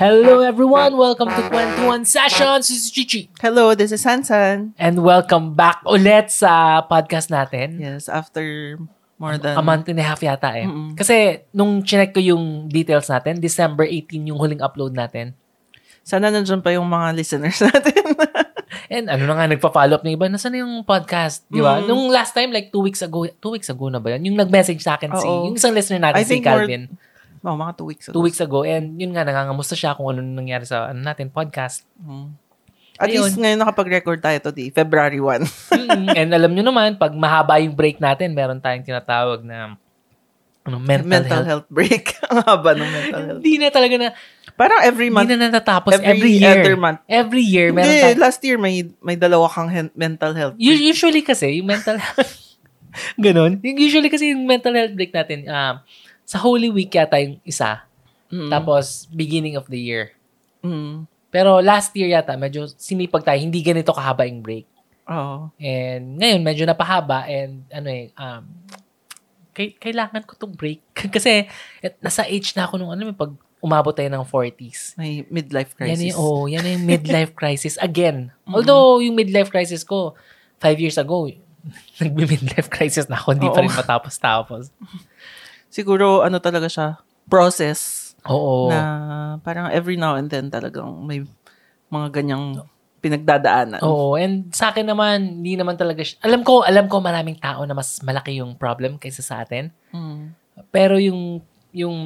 Hello everyone! Welcome to 21 Sessions! This is Chichi. Hello, this is Sansan. And welcome back ulit sa podcast natin. Yes, after more than... A month and a half yata eh. Mm-mm. Kasi nung chinek ko yung details natin, December 18 yung huling upload natin. Sana nandyan pa yung mga listeners natin. And ano na nga, nagpa-follow up ng iba, nasaan na yung podcast? Di ba? Mm. Nung last time, like two weeks ago, two weeks ago na ba yun? Yung nag-message sa akin si, yung isang listener natin, I si think more- Calvin. Oh, mga two weeks ago. Two weeks ago. And yun nga, nangangamusta siya kung ano nangyari sa ano natin, podcast. Mm. At Ayun. least ngayon nakapag-record tayo today, February 1. Mm, And alam nyo naman, pag mahaba yung break natin, meron tayong tinatawag na ano, mental, mental health. health break. Ang haba ng mental health. Hindi na talaga na, Parang every month. hindi na natatapos. every, Every, year. other month. Every year, meron Hindi, tayong, last year may may dalawa kang hen- mental health. U- usually kasi, yung mental health, ganun. Yung Usually kasi yung mental health break natin, um, sa Holy Week yata yung isa. Mm. Tapos, beginning of the year. Mm. Pero last year yata, medyo sinipag tayo, hindi ganito kahaba yung break. Oo. And ngayon, medyo napahaba and ano eh, um, kay, kailangan ko tong break. Kasi et, nasa age na ako nung ano, pag umabot tayo ng 40s. May midlife Yan crisis. yung, oh, yan yung midlife crisis again. Although, yung midlife crisis ko, five years ago, nagbi-midlife crisis na ako, hindi pa Oo. rin matapos-tapos. Siguro, ano talaga siya, process Oo. na parang every now and then talagang may mga ganyang pinagdadaanan. Oo, and sa akin naman, hindi naman talaga siya. Alam ko, alam ko maraming tao na mas malaki yung problem kaysa sa atin. Mm. Pero yung yung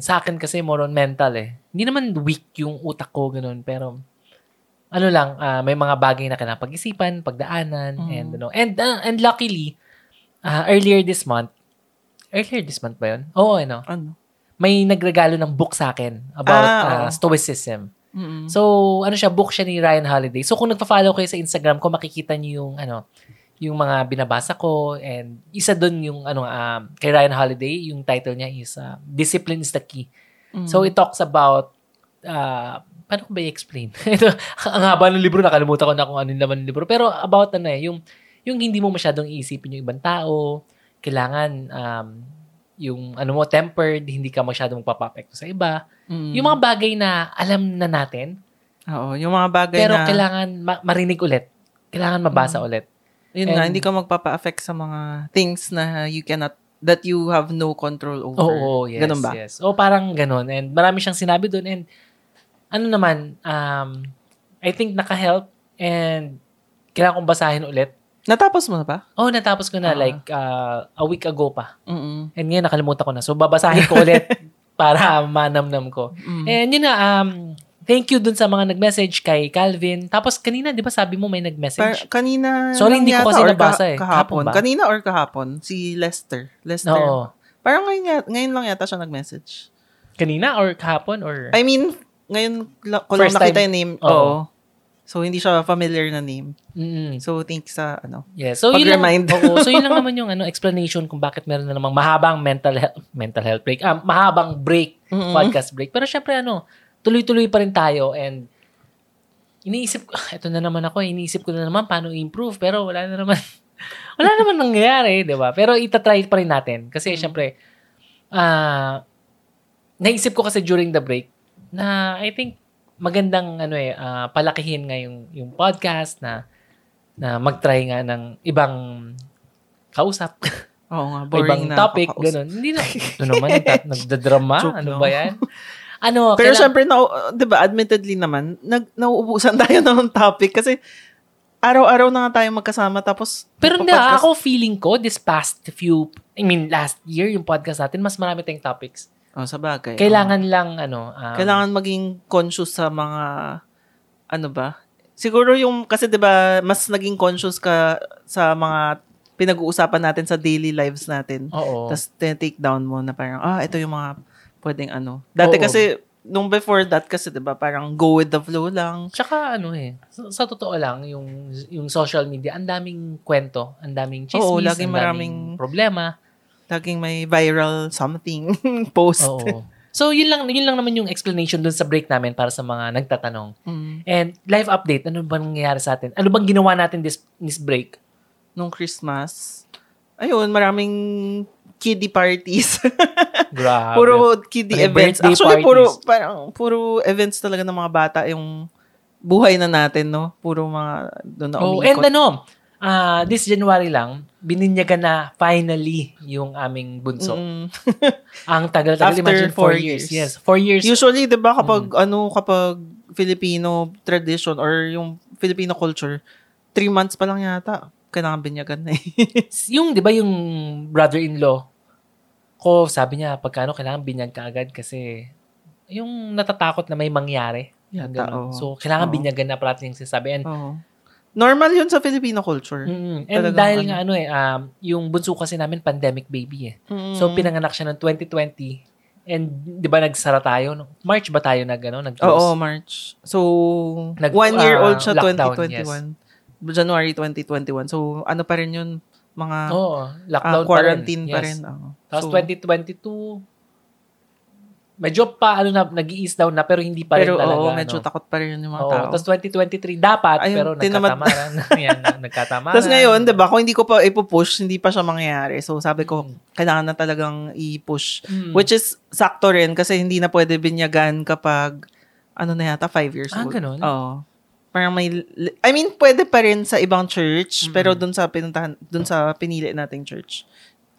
sa akin kasi more on mental eh. Hindi naman weak yung utak ko ganun, pero ano lang, ah, may mga bagay na kailangan pag-isipan, pagdaanan, Mm. and ano. And ah, and luckily, ah, earlier this month, earlier this month ba yun? Oo, ano. Ano? May nagregalo ng book sa akin about Ah, oo. stoicism. Mm. So, ano siya, book siya ni Ryan Holiday. So, kung nagpa-follow kayo sa Instagram ko, makikita niyo yung, ano, yung mga binabasa ko. And isa doon yung, ano, um, kay Ryan Holiday, yung title niya is uh, Discipline is the Key. Mm. So, it talks about, uh, paano ko ba i-explain? Ito, ang haba ng libro, nakalimutan ko na kung ano yung laman ng libro. Pero about, ano eh, yung, yung hindi mo masyadong iisipin yung ibang tao, kailangan, um, yung, ano mo, tempered, hindi ka masyadong magpapapekto sa iba. Mm. Yung mga bagay na alam na natin, Oo, yung mga bagay pero na... kailangan ma- marinig ulit. Kailangan mabasa ulit. Yun nga, And- hindi ka magpapa-affect sa mga things na you cannot, that you have no control over. Oo, yes. Ganun ba? Yes. O parang ganun. And marami siyang sinabi doon. And ano naman, um, I think naka-help and kailangan kong basahin ulit. Natapos mo na ba? Oh, natapos ko na Ah. like uh, a week ago pa. Mm-mm. And ngayon nakalimutan ko na. So babasahin ko ulit para manamnam ko. Mm. And yun nga, um, thank you dun sa mga nag-message kay Calvin. Tapos kanina, di ba sabi mo may Par- nag-message? kanina Sorry, hindi ko kasi nabasa eh. Kahapon Kahapon. ba? Kanina or kahapon? Si Lester. Lester. Oo. Parang ngayon, ngayon lang yata siya nag-message. Kanina or kahapon or? I mean, ngayon ko lang nakita time. yung name. Oo. Oo. So, hindi siya familiar na name. Mm. So, thanks sa, ano. Yeah. So yun lang, oo, so yun lang naman yung ano explanation kung bakit meron na namang mahabang mental health mental health break. Ah, mahabang break, Mm-mm. podcast break. Pero syempre ano, tuloy-tuloy pa rin tayo and iniisip ko, ito na naman ako, iniisip ko na naman paano i-improve pero wala na naman wala naman nangyayari, 'di ba? Pero itatry pa rin natin kasi syempre ah naisip ko kasi during the break na I think magandang ano eh ah, palakihin nga yung yung podcast na na mag-try nga ng ibang kausap, Oo nga, boring ibang na. topic, kakausap. ganun. Hindi na, ito naman, nagda- nagdadrama, Joke ano ba yan? Ano, Pero kailang- syempre, na, di ba, admittedly naman, nag, nauubusan tayo ng topic kasi araw-araw na nga tayo magkasama tapos pero hindi, ako feeling ko, this past few, I mean, last year, yung podcast natin, mas marami tayong topics. Oh, sa bagay. Kailangan lang, ano, um, Kailangan maging conscious sa mga ano ba? Siguro yung kasi 'di ba mas naging conscious ka sa mga pinag-uusapan natin sa daily lives natin. oo. Tapos take down mo na parang ah ito yung mga pwedeng ano. Dati Oo. kasi nung before that kasi 'di ba parang go with the flow lang. Tsaka ano eh, sa, sa totoo lang, yung yung social media, ang daming kwento, ang daming chismis, Oo, laging ang daming maraming- problema. Laging may viral something post. Oo. So, yun lang, yun lang naman yung explanation dun sa break namin para sa mga nagtatanong. Mm. And live update, ano bang nangyayari sa atin? Ano bang ginawa natin this, this break? Nung Christmas, ayun, maraming kiddie parties. Grabe. puro kiddie May events. Actually, parties. puro, parang, puro events talaga ng mga bata yung buhay na natin, no? Puro mga doon na Oh, umiikot. and ano, ah this January lang, bininyagan na finally yung aming bunso. Mm. Ang tagal-tagal. After Imagine, four four years. years. Yes, four years. Usually, 'di ba kapag Mm. ano kapag Filipino tradition or yung Filipino culture, three months pa lang yata kailangan binyagan na eh. yung, di ba, yung brother-in-law ko, sabi niya, pagkano kailangan binyag ka agad kasi yung natatakot na may mangyari. Yata, oo. So, kailangan Oo. binyagan na parati yung sinasabi. And, Oo. Normal 'yun sa Filipino culture. mm, and Talagang dahil ano. nga ano eh, um, yung bunso kasi namin pandemic baby eh. Mm. So, pinanganak siya ng 2020. And, di ba, nagsara tayo? no? March ba tayo nag, ano, nag-close? Oo, March. So, Nag- one year old siya lockdown, 2021. January 2021. So, ano pa rin yun? Mga Oo, lockdown quarantine pa pa rin. rin. Yes. Oo. Tapos So, 2022, medyo pa, ano na, nag-i-ease down na, pero hindi pa rin pero talaga. oo, medyo ano. takot pa rin yung mga Oo, tao. Tapos 2023 dapat, Ayun, pero tinamad- nagkatamaran. Yan, nagkatamaran. Tapos ngayon, 'di ba, kung hindi ko pa ipupush, hindi pa siya mangyayari. So, sabi ko, Mm. kailangan na talagang i-push. Mm. Which is sakto rin kasi hindi na pwede binyagan kapag ano na yata, five years Ah, old. ganun? Oo. Parang may, I mean, pwede pa rin sa ibang church, Mm-mm. pero dun sa pinuntahan, dun sa pinili nating church.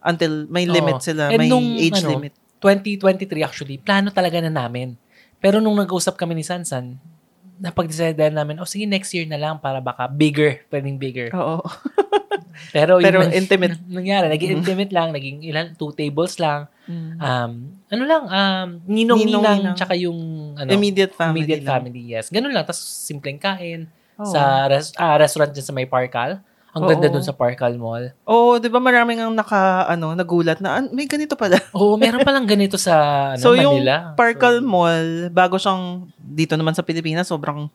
Until may limit sila, And may nung, age ano, limit. 2023 actually, plano talaga na namin. Pero nung nag-usap kami ni Sansan, napag-decide namin, oh sige, next year na lang para baka bigger, pwedeng bigger. Oo. Pero, Pero yung nang- intimate. nangyari, naging intimate lang, naging ilan, two tables lang. Mm. Um, ano lang, um, ninong-ninang, tsaka yung, ano, immediate family. immediate lang. family, yes. Ganun lang, tapos simpleng kain. Oo. Sa res- ah, restaurant dyan sa may Parkal. Ang ganda dun sa Parkal Mall. Oo, 'di ba maraming ang naka ano, nagulat na "Ah, may ganito pala. Oo, meron palang ganito sa ano, so yung Manila. Parkal So, Mall, bago siyang dito naman sa Pilipinas, sobrang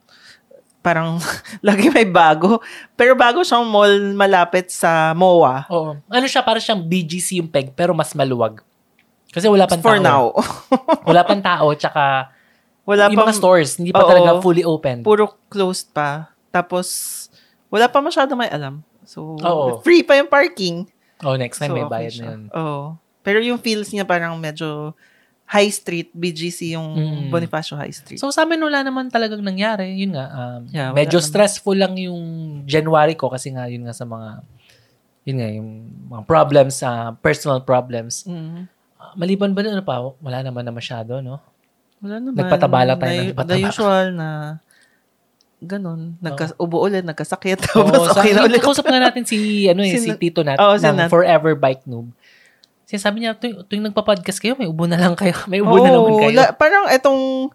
parang lagi may bago. Pero bago siyang mall malapit sa MOA. Oo. Ano siya, para siyang BGC yung peg, pero mas maluwag. Kasi wala pang For tao. now. Wala pang tao, tsaka Wala yung pang mga stores, hindi pa Oo. talaga fully open. puro closed pa. Tapos wala pa masyado may alam. So Oo. free pa yung parking. oh, next time So, may okay bayad na siya. yun. Oo. Pero yung feels niya parang medyo high street, BGC yung Mm. Bonifacio High Street. So, sa amin wala naman talagang nangyari. Yun nga, um, Yeah, medyo naman. stressful lang yung January ko kasi nga, yun nga sa mga, yun nga, yung mga problems, uh, personal problems. Mm. Uh, maliban ba na ano pa, wala naman na masyado, no? Wala naman. Nagpatabala tayo Na- ng nagpataba. The usual na ganun. Nagka-ubo ulit, nagkasakit. Tapos sa, okay na ulit. Kausap nga natin si, ano eh, si, Si- Tito Nat Oo, si ng Nat. Forever Bike Noob. Kasi sabi niya, tuwing, tuwing nagpa-podcast kayo, may ubo na lang kayo. May ubo na naman kayo. la- parang etong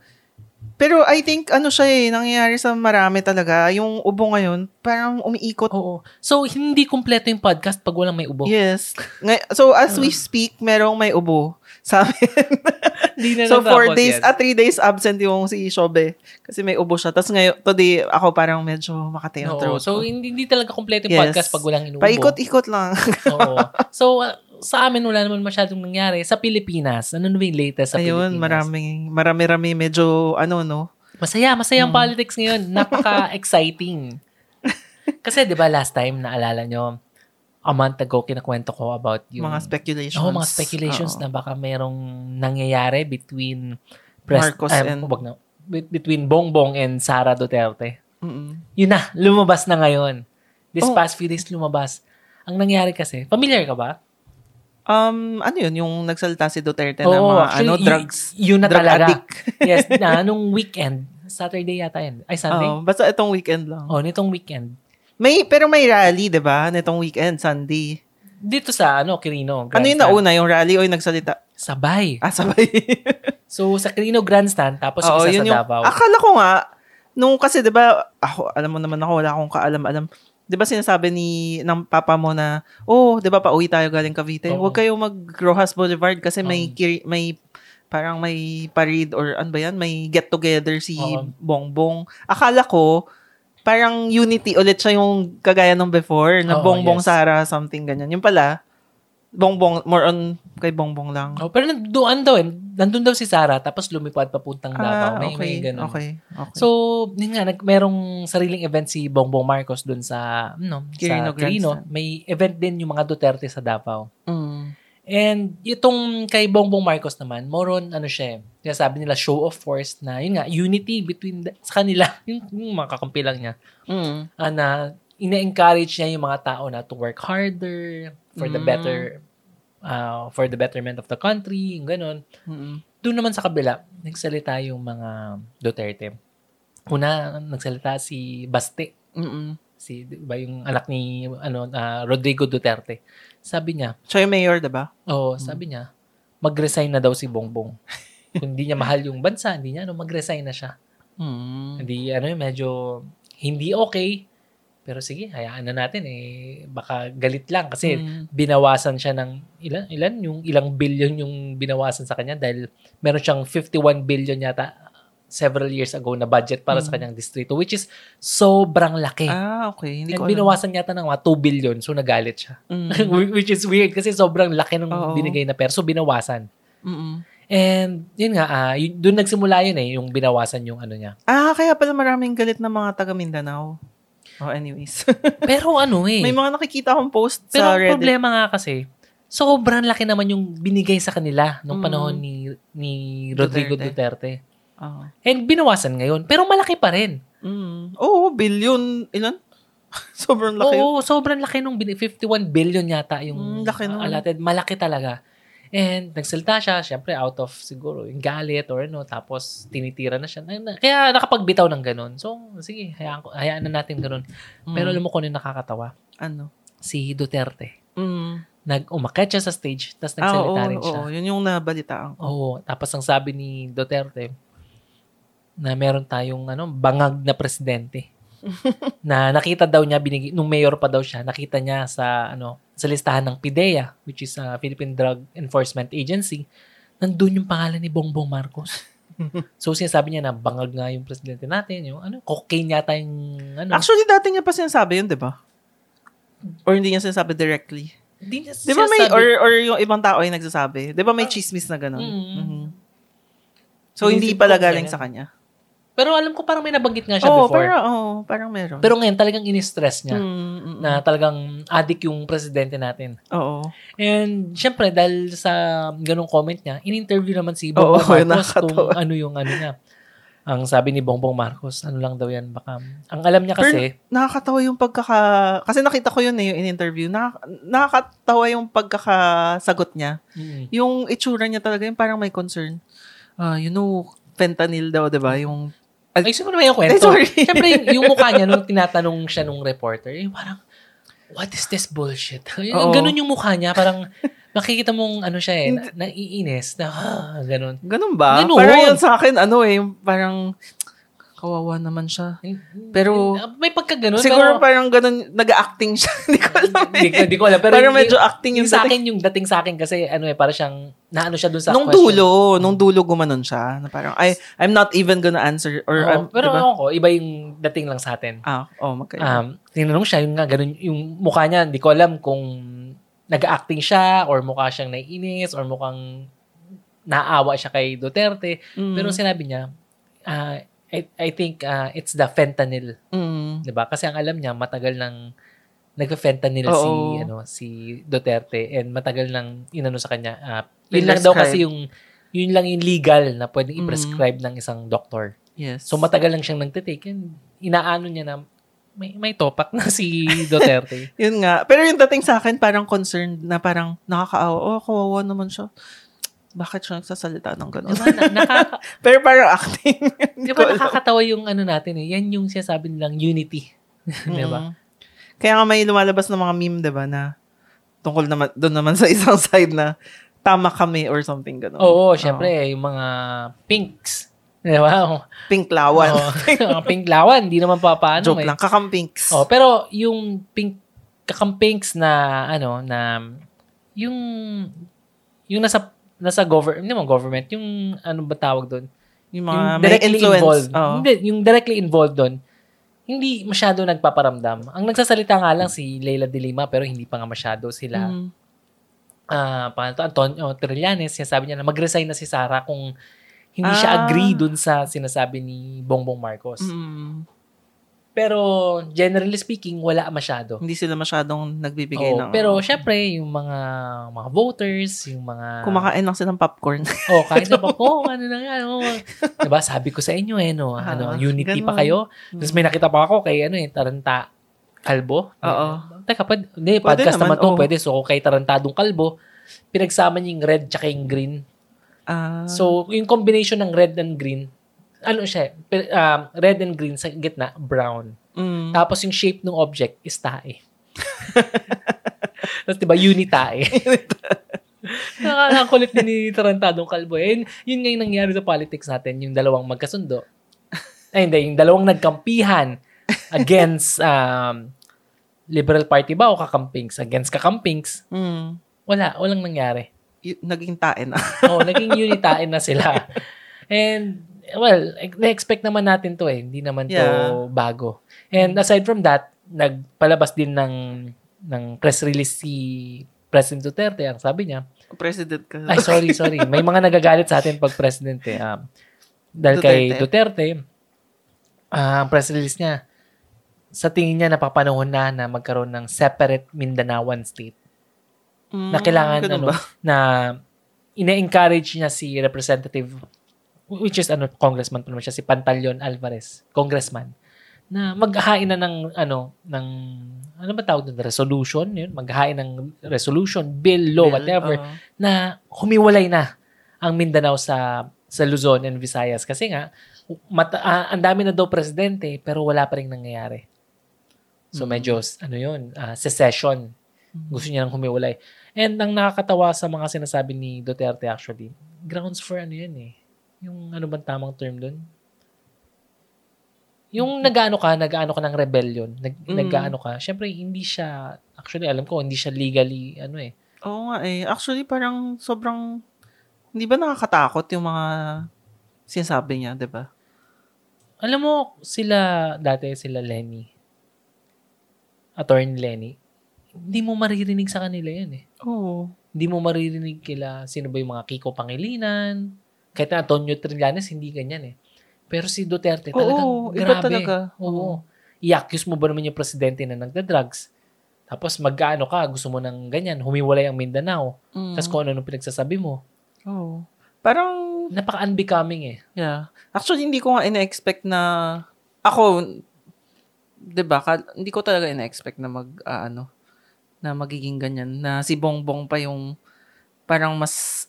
pero I think ano siya eh, nangyayari sa marami talaga. Yung ubo ngayon, parang umiikot. Oo. So, hindi kumpleto yung podcast pag walang may ubo. Yes. Ngay- So as we speak, merong may ubo. Sa amin. Na so four days, yan. at three days absent yung si Shobe. Kasi may ubo siya. Tapos ngayon, today, ako parang medyo makati yung throat So, hindi, hindi talaga kumpleto yung Yes. podcast pag walang inuubo. Paikot-ikot lang. Oo. So, uh, sa amin wala naman masyadong nangyari. Sa Pilipinas, ano na yung latest sa Ayun, Pilipinas? maraming, marami-rami medyo, ano, no? Masaya, masaya Hmm. ang politics ngayon. Napaka-exciting. Kasi 'di ba last time naalala nyo, a month ago kinakwento ko about yung Mga speculations. Oo, mga speculations Oo. na baka merong nangyayari between pres- Marcos ah, and- wag na, bet- between Bongbong and Sara Duterte. Mm-mm. Yun na, lumabas na ngayon. This Oh. past few days lumabas. Ang nangyari kasi, familiar ka ba? Um, ano yun? Yung nagsalita si Duterte Oo, na mga actually, ano, y- drugs. Yun na drug talaga. addict. yes, na nung weekend, Saturday yata yan. Ay, Sunday? Oo, basta itong weekend lang. Oh, nitong weekend. May, pero may rally, di ba? Nitong weekend, Sunday. Dito sa, ano, Quirino. Ano yung nauna? Yung rally o yung nagsalita? Sabay. Ah, sabay. So, sa Quirino Grandstand, tapos Oo, isa yun sa yung, Davao. akala ko nga, nung kasi di ba, ako, alam mo naman ako, wala akong kaalam-alam. Di ba sinasabi ni, ng papa mo na, oh, di ba pauwi tayo galing Cavite? Oo. Huwag kayo mag Rojas Boulevard kasi may, kiri- may, parang may parade or ano ba yan? May get together si Oo. Bongbong. Akala ko, parang unity ulit siya yung kagaya nung before, na Oo, Bongbong yes. Sara, something ganyan. Yung pala, Bongbong, more on kay Bongbong lang. Oh, pero nandoon daw, eh. nandun daw si Sarah, tapos lumipad papuntang Davao. Ah, may, okay, may ganun. okay, okay. So, yun nga, nag, merong sariling event si Bongbong Marcos dun sa, ano, Quirino sa Quirino. May event din yung mga Duterte sa Davao. Mm. And itong kay Bongbong Marcos naman, more on ano siya, eh, sabi nila show of force na yun nga, unity between the, sa kanila, yung, yung mga kakampi lang niya, Mm. ah, na ina-encourage niya yung mga tao na to work harder for the Mm. better uh, for the betterment of the country, yung ganun. Mm. Doon naman sa kabila, nagsalita yung mga Duterte. Una, nagsalita si Baste, Mm. si di ba yung anak ni ano ah, Rodrigo Duterte. Sabi niya, Siya yung mayor, diba? oh, sabi niya, mag-resign na daw si Bongbong. Kung hindi niya mahal yung bansa, hindi niya ano, mag-resign na siya. Mm. Hindi ano, medyo hindi okay. Pero sige, hayaan na natin eh. Baka galit lang kasi Mm. binawasan siya ng ilan ilan yung ilang billion yung binawasan sa kanya dahil meron siyang 51 billion yata several years ago na budget para sa Mm. kanyang distrito which is sobrang laki. Ah, okay. Hindi And ko alam. binawasan yata ng mga 2 billion so nagalit siya. Mm. which is weird kasi sobrang laki ng Oo. binigay na pera so binawasan. Mm-mm. And yun nga, ah, yun, doon nagsimula yun eh, yung binawasan yung ano niya. Ah, kaya pala maraming galit na mga taga Mindanao. Oh, anyways. Pero ano eh. May mga nakikita akong post Pero sa Reddit. problema nga kasi, sobrang laki naman yung binigay sa kanila nung Mm. panahon ni ni Rodrigo Duterte. Duterte. Ah. And binawasan ngayon. Pero malaki pa rin. Mm. Oo, billion. Ilan? Sobrang laki. Oo, sobrang laki nung bin- 51 billion yata yung Mm, laki nun. allotted. Malaki talaga. And nagsalita siya, syempre out of siguro yung galit or ano, tapos tinitira na siya. Kaya nakapagbitaw ng ganun. So, sige, hayaan, ko, hayaan na natin ganun. Mm. Pero alam mo kung ano nakakatawa? ano? Si Duterte. Mm. Nag-umakyat siya sa stage, tapos Ah, oo, nagsalita rin siya. oo. Yun yung nabalitaan ko. Oo. Tapos ang sabi ni Duterte, na meron tayong ano, bangag na presidente. na nakita daw niya, binigi, nung mayor pa daw siya, nakita niya sa ano sa listahan ng PIDEA, which is uh, Philippine Drug Enforcement Agency, nandun yung pangalan ni Bongbong Marcos. so sinasabi niya na bangag nga yung presidente natin, yung ano, cocaine yata yung ano. Actually, dati niya pa sinasabi yun, di ba? Or hindi niya sinasabi directly. Di niya Di ba may, or, or yung ibang tao ay nagsasabi. Di ba may chismis na gano'n? Mm. Mhm. So, hindi Inisip pala galing sa kanya. Pero alam ko parang may nabanggit nga siya Oo, before. parang, oh, parang meron. Pero ngayon talagang in-stress niya. Mm, mm, mm. na talagang addict yung presidente natin. Oo. And syempre dahil sa ganung comment niya, in-interview naman si Oo, Bongbong yun, Marcos kung ano yung ano niya. Ang sabi ni Bongbong Marcos, ano lang daw yan baka. Ang alam niya kasi, Nakakatawa yung pagkaka... Kasi nakita ko yun eh, yung in-interview. Nakak- nakakatawa yung pagkakasagot niya. mm, Yung itsura niya talaga, yung parang may concern. Ah, you know, fentanyl daw, di ba? Yung... ay, siguro naman yung kwento. Ay, sorry. Syempre, yung, yung mukha niya nung tinatanong siya nung reporter, yung parang, what is this bullshit? Yung, Oo. ganun yung mukha niya, parang makikita mong ano siya eh, na, naiinis, na ah, ganun. Ganun ba? Ganun. Parang yun sa akin, ano eh, parang kawawa naman siya. Pero- may pagkaganon. Siguro pero, parang ganun, nag-acting siya. Hindi ko alam. Di, eh. di ko alam. Pero Parang yung- medyo acting yung yung sa akin, yung dating sa akin kasi ano eh, para siyang, naano siya dun sa Nung question. dulo, nung dulo gumanon siya. Na parang, I, I'm not even gonna answer. Or, Oo, I'm, pero diba? ewan ko, iba yung dating lang sa atin. Ah, oh, magkaiba. Um, tinanong siya, yung nga, ganun, yung mukha niya, hindi ko alam kung nag-acting siya or mukha siyang naiinis or mukhang naawa siya kay Duterte. Mm. Pero sinabi niya, ah, I, I think ah, it's the fentanyl, Mm. 'di ba? Kasi ang alam niya matagal nang nagfe-fentanyl Oo. si ano si Duterte and matagal nang inano sa kanya. ah, yun lang daw kasi yung yun lang yung legal na pwedeng Mm. i-prescribe ng isang doktor. Yes. So matagal lang siyang nagtitake and inaano niya na may may topak na si Duterte. Yun nga. Pero yung dating sa akin, parang concerned na parang nakakaawa. Oh, kawawa naman siya. Bakit siya nagsasalita ng gano'n? diba, na, nakaka, Pero parang acting. Ko alam. nakakatawa yung ano natin eh. Yan yung sinasabi nilang unity. diba? Mm. Kaya nga may lumalabas na mga meme, di ba, na tungkol naman, doon naman sa isang side na tama kami or something gano'n. Oo, syempre, yung mga pinks. Di ba? Pink lawan. Mga pink lawan, hindi naman papaano Joke eh. lang. Kakampinks. Oh, pero yung pink kakampinks na ano na yung yung nasa nasa government, hindi mo government, yung ano ba tawag doon? Yung mga yung directly involved. Hindi, yung directly involved doon, hindi masyado nagpaparamdam. Ang nagsasalita nga lang si Leila de Lima pero hindi pa nga masyado sila. Mm. Ah, pangalan to, Antonio Trillanes, sinasabi niya na mag-resign na si Sara kung hindi siya Ah. agree dun sa sinasabi ni Bongbong Marcos. Mm. Pero generally speaking, wala masyado. Hindi sila masyadong nagbibigay Oo, ng... pero syempre, yung mga mga voters, yung mga... kumakain lang silang popcorn. Oh, kahit na pa po, ano na yan. Oh. Diba, sabi ko sa inyo eh, no, Ah, ano, unity pa ganun. kayo. Tapos may nakita pa ako kay, ano eh, Taranta Kalbo. Oo. Teka, pwede, hindi, podcast naman, naman, to, oo. pwede. So, kay Tarantadong Kalbo, pinagsama niya yung red tsaka yung green. Ah, So, yung combination ng red and green, ano siya, pi- um, red and green sa gitna, brown. mm, Tapos yung shape ng object is tae. Tapos diba, unitae. Nakakakulit din ni Tarantadong Kalbo. Eh, yun, yun nga yung nangyari sa politics natin, yung dalawang magkasundo. Ay, hindi, yung dalawang nagkampihan against um, Liberal Party ba o kakampings? Against kakampings, mm, wala, walang nangyari. y- naging tae na. Oo, naging unitain na sila. And, well, na-expect naman natin to eh. Hindi naman to Yeah. bago. And aside from that, nagpalabas din ng ng press release si President Duterte. Ang sabi niya, President ka. ay sorry, sorry. May mga nagagalit sa atin pag president eh. Um, dahil kay Duterte, ah, ang press release niya, sa tingin niya napapanahon na na magkaroon ng separate Mindanaoan state Mm, na kailangan ganun ano ba? na ine-encourage niya si representative which is ano congressman pa naman siya si Pantaleon Alvarez congressman na maghahain na ng ano ng ano ba tawag doon resolution yun maghahain ng resolution bill law Bill, whatever oo. na humiwalay na ang Mindanao sa sa Luzon and Visayas kasi nga mata, ah, ang dami na daw presidente pero wala pa ring nangyayari so Mm. medyo ano yun ah, secession gusto niya nang humiwalay. And ang nakakatawa sa mga sinasabi ni Duterte actually, grounds for ano yan eh. Yung ano bang tamang term doon? Yung nag-ano ka, nag-ano ka ng rebellion, nag, Mm. nag-ano ka, syempre hindi siya, actually alam ko, hindi siya legally, ano eh. Oo nga eh. Actually, parang sobrang, hindi ba nakakatakot yung mga sinasabi niya, di ba? Alam mo, sila, dati sila Lenny, attorney Lenny, hindi mo maririnig sa kanila yan eh. Oo. Hindi mo maririnig kila sino ba yung mga Kiko Pangilinan. Kahit na Antonio Trillanes, hindi ganyan eh. Pero si Duterte talagang Oo, iba grabe. talaga. Oo. I-accuse mo ba naman yung presidente na nagda-drugs? Tapos mag-ano ka, gusto mo ng ganyan, humiwalay ang Mindanao. Mm. Tapos kung ano nung pinagsasabi mo. Oo. Parang, Napaka-unbecoming eh. yeah. Actually, hindi ko nga ina-expect na, ako, di ba, hindi ko talaga ina-expect na mag, ah, ano, na magiging ganyan. Na si Bongbong pa yung, parang mas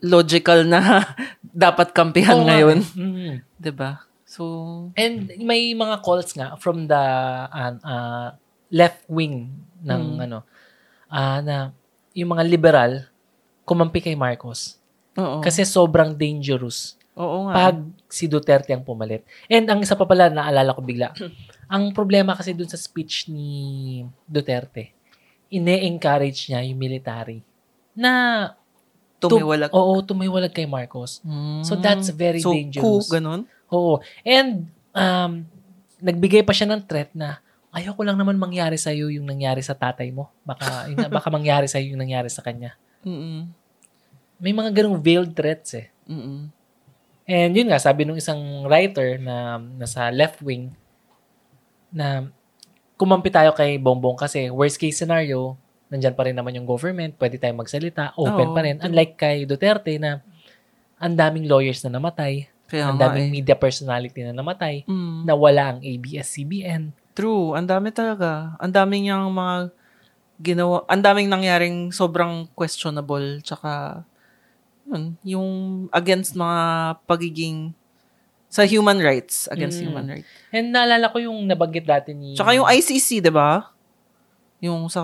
logical na dapat kampihan Oo nga ngayon. Mm. Di ba? So, And may mga calls nga from the uh, uh, left wing ng Mm. ano, ah na yung mga liberal kumampi kay Marcos. oo. Kasi sobrang dangerous oo nga. pag si Duterte ang pumalit. And ang isa pa pala, naalala ko bigla, ang problema kasi dun sa speech ni Duterte, ine-encourage niya yung military na tum- Tumiwalag. Oo, tumiwalag kay Marcos. So that's very so, dangerous. coup, ganun? Oo. And um, nagbigay pa siya ng threat na ayoko lang naman mangyari sa iyo yung nangyari sa tatay mo. Baka yun nga, baka mangyari sa iyo yung nangyari sa kanya. Mm-mm. May mga ganung veiled threats eh. Mm-mm. And yun nga, sabi nung isang writer na nasa left wing na kumampi tayo kay Bongbong kasi worst case scenario, nandyan pa rin naman yung government, pwede tayong magsalita, open Oo. pa rin. Unlike kay Duterte na ang daming lawyers na namatay, Kaya ang nga daming eh. media personality na namatay, Mm. na wala ang ABS-CBN. True. Ang dami talaga. Ang daming niyang mga ginawa. Ang daming nangyaring sobrang questionable. Tsaka, yun, yung against mga pagiging sa human rights. Against Mm. human rights. And naalala ko yung nabanggit dati ni... Tsaka yung ICC, di ba? Yung sa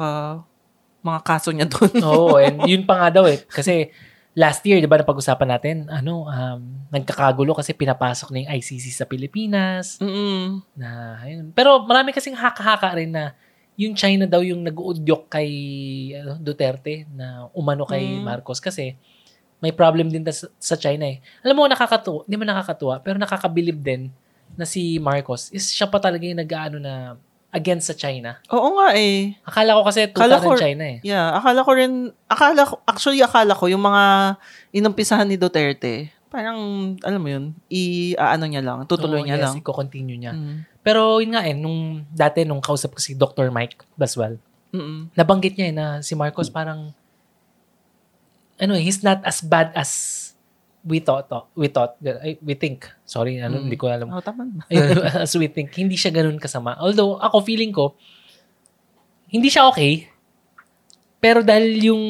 mga kaso niya doon. Oo, and yun pa nga daw eh. Kasi last year, di ba, napag-usapan natin, ano, um, nagkakagulo kasi pinapasok na yung ICC sa Pilipinas. Mm-mm. Na, ayun. Pero marami kasing haka-haka rin na yung China daw yung nag-uudyok kay ano, Duterte na umano kay Mm. Marcos kasi may problem din ta- sa China eh. Alam mo, nakakatuwa, hindi man nakakatuwa, pero nakakabilib din na si Marcos is siya pa talaga yung nag-ano na against sa China. Oo nga eh. Akala ko kasi tuta ng China eh. Yeah, akala ko rin, akala ko, actually akala ko, yung mga inumpisahan ni Duterte, parang, alam mo yun, i, ano niya lang, tutuloy Oo, niya yes, lang. i-continue niya. Mm. Pero yun nga eh, nung dati nung kausap ko si Dr. Mike Baswell, Mm-mm. nabanggit niya eh na si Marcos parang ano eh, he's not as bad as we thought we thought ay, we think sorry ano Mm. hindi ko alam Oh, tama. As we think hindi siya ganun kasama although ako feeling ko hindi siya okay pero dahil yung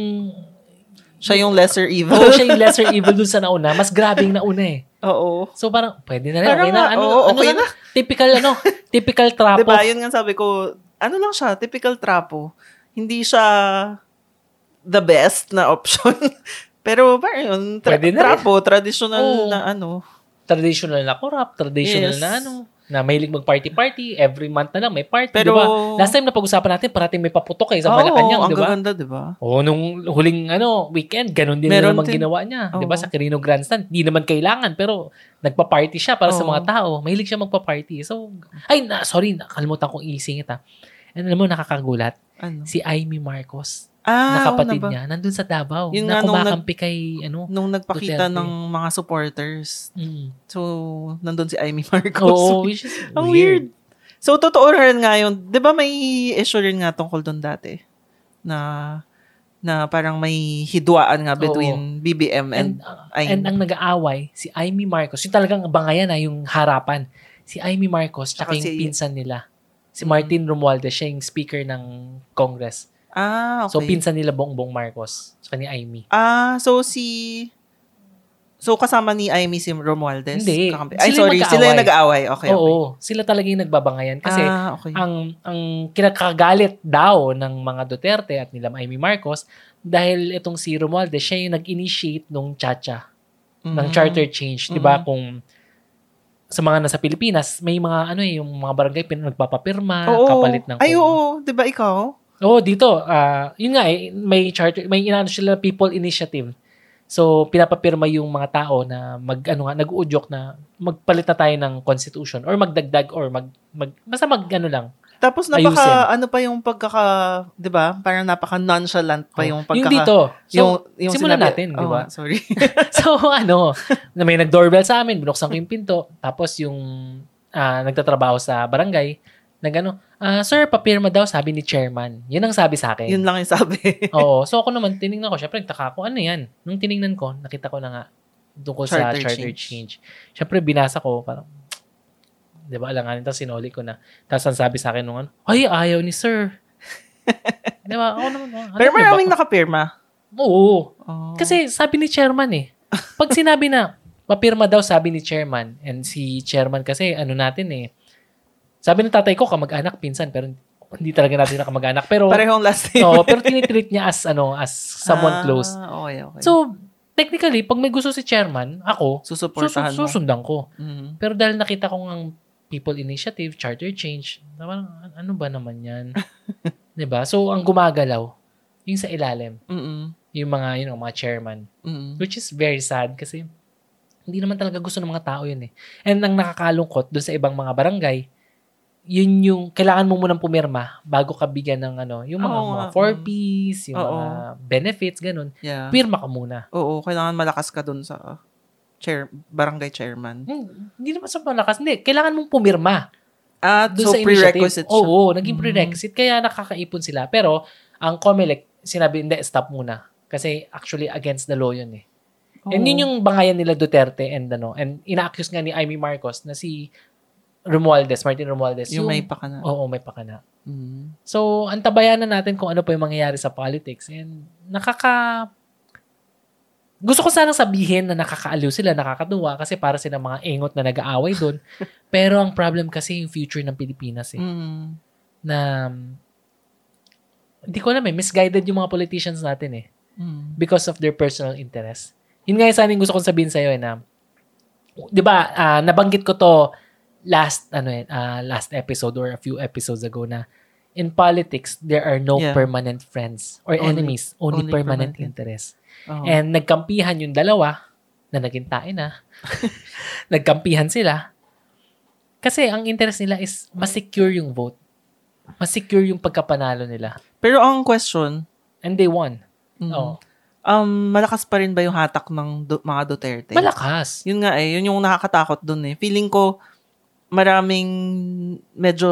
Siya yung lesser evil. oh, siya yung lesser evil dun sa nauna mas grabe yung nauna eh Oo. so parang pwede na rin Parang okay na ano, oo, ano okay lang, typical ano typical trap Diba, yun nga sabi ko, ano lang siya, typical trapo. Hindi siya the best na option. Pero parang yun, tra- Pwede na trapo, traditional Oo. na ano. traditional na corrupt, traditional Yes. na ano, na mahilig mag-party-party, every month na lang may party, Pero- di ba? Last time na pag-usapan natin, parating may paputok eh sa Oo, Malacanang, ang di ba? gaganda, di ba? Oo, nung huling ano, weekend, ganun din Meron naman din. ginawa niya. Di ba? Oo. Sa Quirino Grandstand. Di naman kailangan, pero nagpa-party siya para sa Oo. mga tao. Mahilig siya magpa-party. So, ay, na, sorry, nakalimutan kong isingit ha. And alam mo, nakakagulat. Ano? Si Amy Marcos, Ah, na kapatid oo niya, nandun sa Davao. Yun na nga, nung kumakampi kay, ano, Nung nagpakita Duterte. ng mga supporters. mm. So, nandun si Amy Marcos. Oo, which is Ang weird. weird. So, totoo rin nga yun. Di ba may issue rin nga tungkol doon dati? Na na parang may hidwaan nga between BBM and, And, uh, Amy. and ang nag-aaway, si Amy Marcos, yung talagang bangayan na yung harapan. Si Amy Marcos, tsaka Tsaka yung si- pinsan nila. Si Mm. Martin Romualdez, siya yung speaker ng Congress. Ah, okay. So, pinsan nila Bongbong Marcos, tsaka ni Amy. Ah, so si So kasama ni Amy si Romualdez? Hindi. Kakampi- Ay, Sila yung sorry. Sila yung nag-aaway. Okay, okay. Oo, sila talaga yung nagbabangayan. Kasi ah, okay. ang ang kinakagalit daw ng mga Duterte at nila Amy Marcos dahil itong si Romualdez, siya yung nag-initiate nung chacha. ng Mhm. charter change? Mhm. Kung sa mga nasa Pilipinas, may mga ano eh, yung mga barangay pin nagpapapirma, Oo. kapalit ng Ay, oo. Di ba ikaw? Oo, dito, ah, yun nga eh, may charter, may inaano sila people initiative. So, pinapapirma yung mga tao na mag, ano nga, nag-uudyok na magpalit na tayo ng constitution or magdagdag or mag, mag basta mag, ano lang. Tapos Ayusin. napaka, ano pa yung pagkaka, di ba? Parang napaka-nonchalant pa yung pagkaka. yung dito. So, yung, yung simulan sinabi- natin, di ba? sorry. so, ano, na may nag-doorbell sa amin, binuksan ko yung pinto, tapos yung ah, nagtatrabaho sa barangay, nagano, ah, sir, papirma daw, sabi ni chairman. Yun ang sabi sa akin. Yun lang yung sabi. Oo. So ako naman, tinignan ko. Siyempre, taka ko, ano yan? Nung tinignan ko, nakita ko na nga tungkol sa Charter charter change. change. Siyempre, binasa ko, parang, di ba, alanganin, tapos sinuli ko na. Tapos ang sabi sa akin nung ano, ay, ayaw ni sir. di ba? Ako naman, ah, Pero maraming ba? nakapirma. Oo. Oh. Kasi sabi ni chairman eh. Pag sinabi na, papirma daw sabi ni chairman, and si chairman kasi, ano natin eh, sabi ng tatay ko, kamag-anak, pinsan, pero hindi talaga natin na kamag-anak. Pero, Parehong last name. Oo, pero tinitreat niya as ano, as someone Ah, close. Okay, okay. So, technically, pag may gusto si chairman, ako, susuportahan susu- mo. susundan ko. Mhm. Pero dahil nakita ko ang people initiative, charter change, na parang, "An- ano ba naman yan? ba So, ang gumagalaw, yung sa ilalim, Mm-mm. yung mga, yun, know, mga chairman. Mm-mm. Which is very sad kasi hindi naman talaga gusto ng mga tao yun eh. And ang nakakalungkot doon sa ibang mga barangay, yun yung, kailangan mo munang pumirma bago ka bigyan ng ano, yung mga, Oo mga nga. 4Ps, yung Oo. mga benefits, ganun. Yeah. Pirma ka muna. Oo, kailangan malakas ka dun sa chair, barangay chairman. Hmm, Hindi naman sa malakas. Hindi, kailangan mong pumirma. Doon so sa prerequisite siya. Oo, naging Mhm. prerequisite. Kaya nakakaipon sila. Pero, ang COMELEC, sinabi, hindi, stop muna. Kasi actually against the law yun eh. And Oo. yun yung bangayan nila Duterte and ano, and ina-accuse nga ni Amy Marcos na si Romualdez, Martin Romualdez. yung may pa ka na. Oo, may pakana. Mm. So, antabayan na natin kung ano pa yung mangyayari sa politics. And nakaka... Gusto ko sanang sabihin na nakakaaliw sila, nakakatuwa kasi para sila mga engot na nag-aaway doon. Pero ang problem kasi yung future ng Pilipinas eh. Mm. Na hindi ko alam eh, misguided yung mga politicians natin eh Mm. because of their personal interest. Yun nga yung sana yung gusto kong sabihin sa'yo eh na, di ba, ah, nabanggit ko to last, ano eh, ah, last episode or a few episodes ago na in politics, there are no Yeah. permanent friends or Only- enemies, only, only permanent, permanent. interests. Oo. And nagkampihan yung dalawa na naging tae na. nagkampihan sila. Kasi ang interest nila is mas-secure yung vote. Mas-secure yung pagkapanalo nila. Pero ang question, And they won. mm, Oo. um, malakas pa rin ba yung hatak ng du- mga Duterte? Malakas. Yun nga eh, yun yung nakakatakot dun eh. Feeling ko, maraming medyo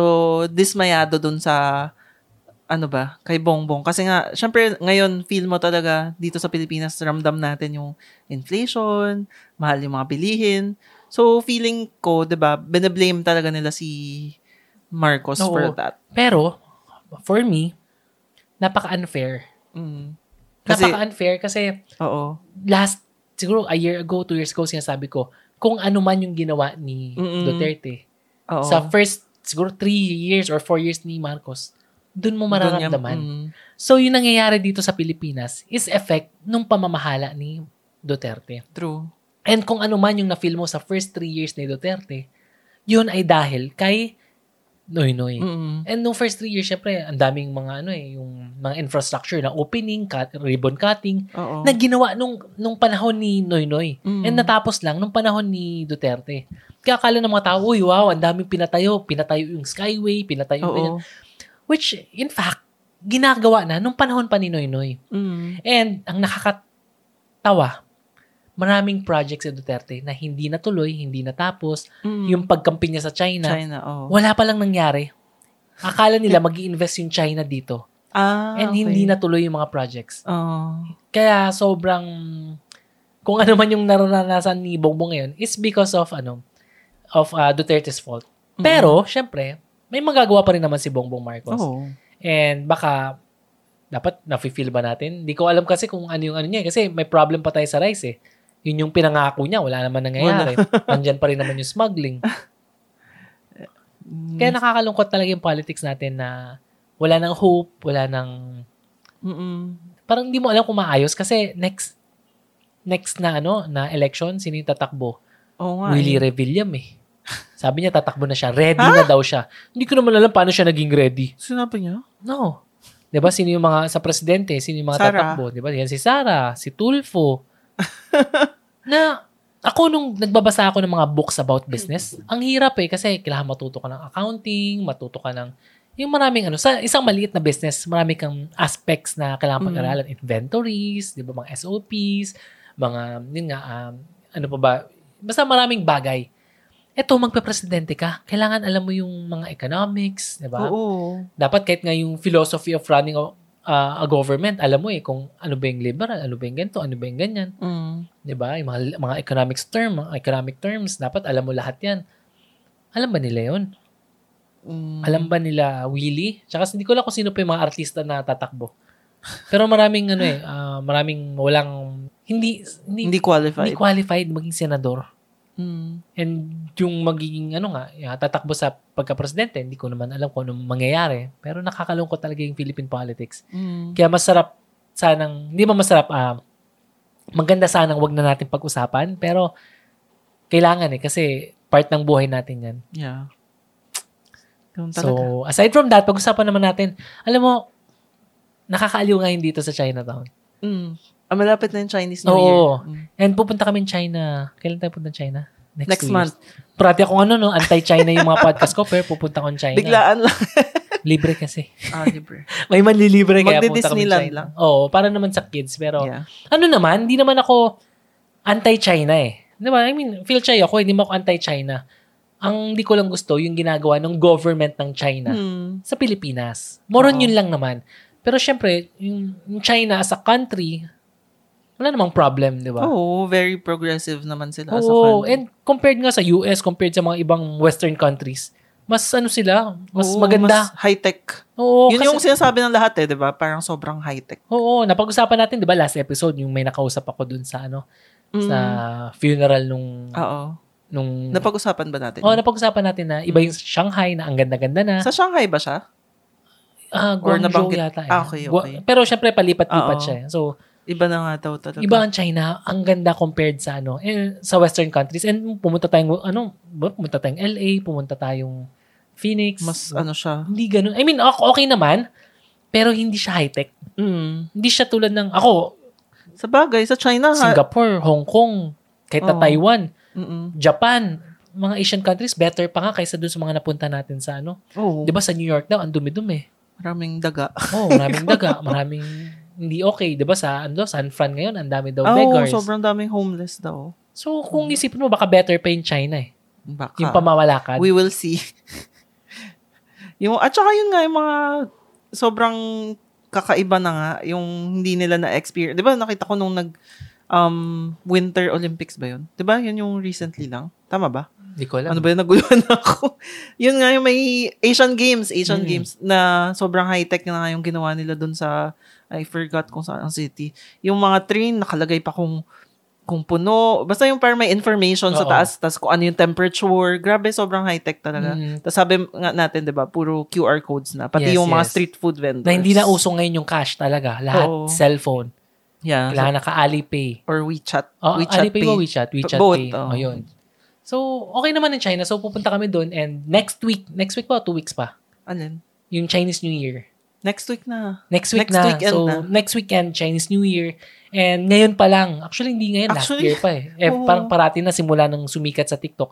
dismayado dun sa ano ba, kay Bongbong. Kasi nga, syempre, ngayon, feel mo talaga dito sa Pilipinas, ramdam natin yung inflation, mahal yung mga bilihin. So, feeling ko, di ba, binablame talaga nila si Marcos Oo. for that. Pero, for me, napaka-unfair. Mm. Kasi, Napaka-unfair kasi oo. last, siguro a year ago, two years ago, sinasabi ko, kung ano man yung ginawa ni Mm-mm. Duterte, Oo. sa first, siguro three years or four years ni Marcos, dun mo Doon niya- mararamdaman. mm. So, yung nangyayari dito sa Pilipinas is effect nung pamamahala ni Duterte. True. And kung ano man yung na-feel mo sa first three years ni Duterte, yun ay dahil kay Noy Noy. Mm. And nung first three years, syempre, ang daming mga ano eh, yung mga infrastructure na opening, cut, ribbon cutting, Oo. na ginawa nung, nung panahon ni Noy Noy. Mm. And natapos lang nung panahon ni Duterte. Kaya akala ng mga tao, uy, wow, ang daming pinatayo. Pinatayo yung Skyway, pinatayo yung ganyan. Which, in fact, ginagawa na nung panahon pa ni Noy Noy. Mm. And ang nakakatawa, maraming projects si Duterte na hindi natuloy, hindi natapos. Mm. Yung pagkampi niya sa China, China, oo. wala pa lang nangyari. Akala nila mag invest yung China dito. Ah, And okay. hindi natuloy yung mga projects. Oo. Kaya sobrang kung ano man yung naranasan ni Bongbong ngayon is because of ano of uh, Duterte's fault. Pero syempre, may magagawa pa rin naman si Bongbong Marcos. Oo. And baka dapat nafe-feel ba natin? Hindi ko alam kasi kung ano yung ano niya eh. kasi may problem pa tayo sa rice eh. Yun yung pinangako niya, wala naman nangyayari. Nandyan pa rin naman yung smuggling. Mm. Kaya nakakalungkot talaga yung politics natin na wala nang hope, wala nang Mm-mm. parang hindi mo alam kung maayos kasi next next na ano na election sino yung tatakbo? Oo nga. Willie eh. Revillame eh. Sabi niya tatakbo na siya. Ready na daw siya. Hindi ko naman alam paano siya naging ready. Sinabi niya? No. ba sino yung mga sa presidente, sino yung mga Sara. tatakbo, 'di ba? Yan si Sara, si Tulfo. na ako nung nagbabasa ako ng mga books about business, ang hirap eh kasi kailangan matuto ka ng accounting, matuto ka ng yung maraming ano, sa isang maliit na business, marami kang aspects na kailangan pag-aralan. Inventories, di ba, mga SOPs, mga, yun nga, um, ano pa ba, basta maraming bagay. Eto, magpe-presidente ka, kailangan alam mo yung mga economics, di ba? Oo. dapat kahit nga yung philosophy of running a, uh, a government, alam mo eh kung ano ba yung liberal, ano ba yung ganito, ano ba yung ganyan. Mm. 'Di ba? Yung mga, mga economics term, mga economic terms, dapat alam mo lahat 'yan. Alam ba nila 'yon? Mm. Alam ba nila Willie? Tsaka hindi ko lang kung sino pa yung mga artista na tatakbo. Pero maraming ano eh, ah, maraming walang hindi hindi, Hindi qualified. hindi qualified maging senador. Mm. And yung magiging ano nga, tatakbo sa pagka-presidente, hindi ko naman alam kung anong mangyayari. Pero nakakalungkot talaga yung Philippine politics. Mm. Kaya masarap sanang, hindi man masarap, ah, maganda sanang wag na natin pag-usapan, pero kailangan eh, kasi part ng buhay natin yan. Yeah. So, aside from that, pag-usapan naman natin, alam mo, nakakaaliw ngayon dito sa Chinatown. Mm. Ah, malapit na yung Chinese New Oo. Year. Mm. And pupunta kami China. Kailan tayo punta China? Next two month. years. Parati akong ano, no, anti-China yung mga podcast ko, pero pupunta akong China. Biglaan lang. Libre kasi. ah, libre. May manlilibre kaya punta kami China. lang. Oo, para naman sa kids. Pero Yeah. ano naman, hindi naman ako anti-China eh. Di ba? I mean, feel China ako, hindi mo ako anti-China. Ang hindi ko lang gusto, yung ginagawa ng government ng China Mm. sa Pilipinas. More on Oo. yun lang naman. Pero syempre, yung China as a country, wala namang problem, di ba? Oo, very progressive naman sila as a Oo, country. and compared nga sa US, compared sa mga ibang western countries, mas ano sila, mas Oo, maganda. Mas high-tech. Oo, Yun kasi- yung sinasabi ng lahat eh, di ba? Parang sobrang high-tech. Oo, napag-usapan natin, 'di ba, last episode yung may nakausap ako dun sa ano, sa funeral nung Oo. nung Napag-usapan ba natin? Oh, napag-usapan natin na iba yung Shanghai na ang ganda-ganda na. Sa Shanghai ba siya? Ah, or Guangzhou nabanggit- yata. Eh. Ah, okay, okay. Pero syempre palipat-lipat Oo. siya. eh. So, Iba na nga daw talaga. iba ang China, ang ganda compared sa ano, eh, sa western countries. And pumunta tayong ano, pumunta tayong LA, pumunta tayong Phoenix. Mas ano siya. hindi ganun. I mean, ok- okay naman, pero hindi siya high-tech. Mm. Hindi siya tulad ng ako, Sa bagay, sa China, ha? Singapore, Hong Kong, kahit na Oo. Taiwan, Mm-mm. Japan, mga Asian countries, better pa nga kaysa dun sa mga napunta natin sa ano. Oo. Di ba sa New York daw, ang dumi-dumi. Maraming daga. Oh, maraming daga, maraming hindi okay. Di ba sa ano, San Fran ngayon, ang dami daw Oo, beggars. sobrang daming homeless daw. So, kung isipin mo, baka better pa yung China eh. Baka. Yung pamamalakad. We will see. yung, at saka yun nga, yung mga sobrang kakaiba na nga, yung hindi nila na-experience. Di ba, nakita ko nung nag, um, Winter Olympics ba yun? Di ba, yun yung recently lang? Tama ba? Hindi ko alam. Ano ba yun? Naguluhan ako. yun nga yung may Asian Games, Asian Mm. Games na sobrang high-tech na nga yung ginawa nila dun sa, I forgot kung saan ang city. Yung mga train, nakalagay pa kung kung puno. Basta yung parang may information sa Oo. taas, tas kung ano yung temperature. Grabe, sobrang high-tech talaga. Mm. Tapos sabi nga natin, di ba, puro QR codes na. Pati Yes, yung mga yes. street food vendors. Na hindi na uso ngayon yung cash talaga. Lahat Oo. cellphone. Yeah. Kailangan naka-Alipay. Or WeChat. Oh, WeChat Alipay Pay. ba WeChat? WeChat Both, Pay. oo. Oh, yun. So, okay naman in China. So, pupunta kami doon and next week, next week pa two weeks pa? Alin? Yung Chinese New Year. Next week na. Next week Next na. weekend so, na. next weekend, Chinese New Year. And ngayon pa lang. Actually, hindi ngayon. Actually, last year pa eh. eh oo. parang parati na simula nung sumikat sa TikTok.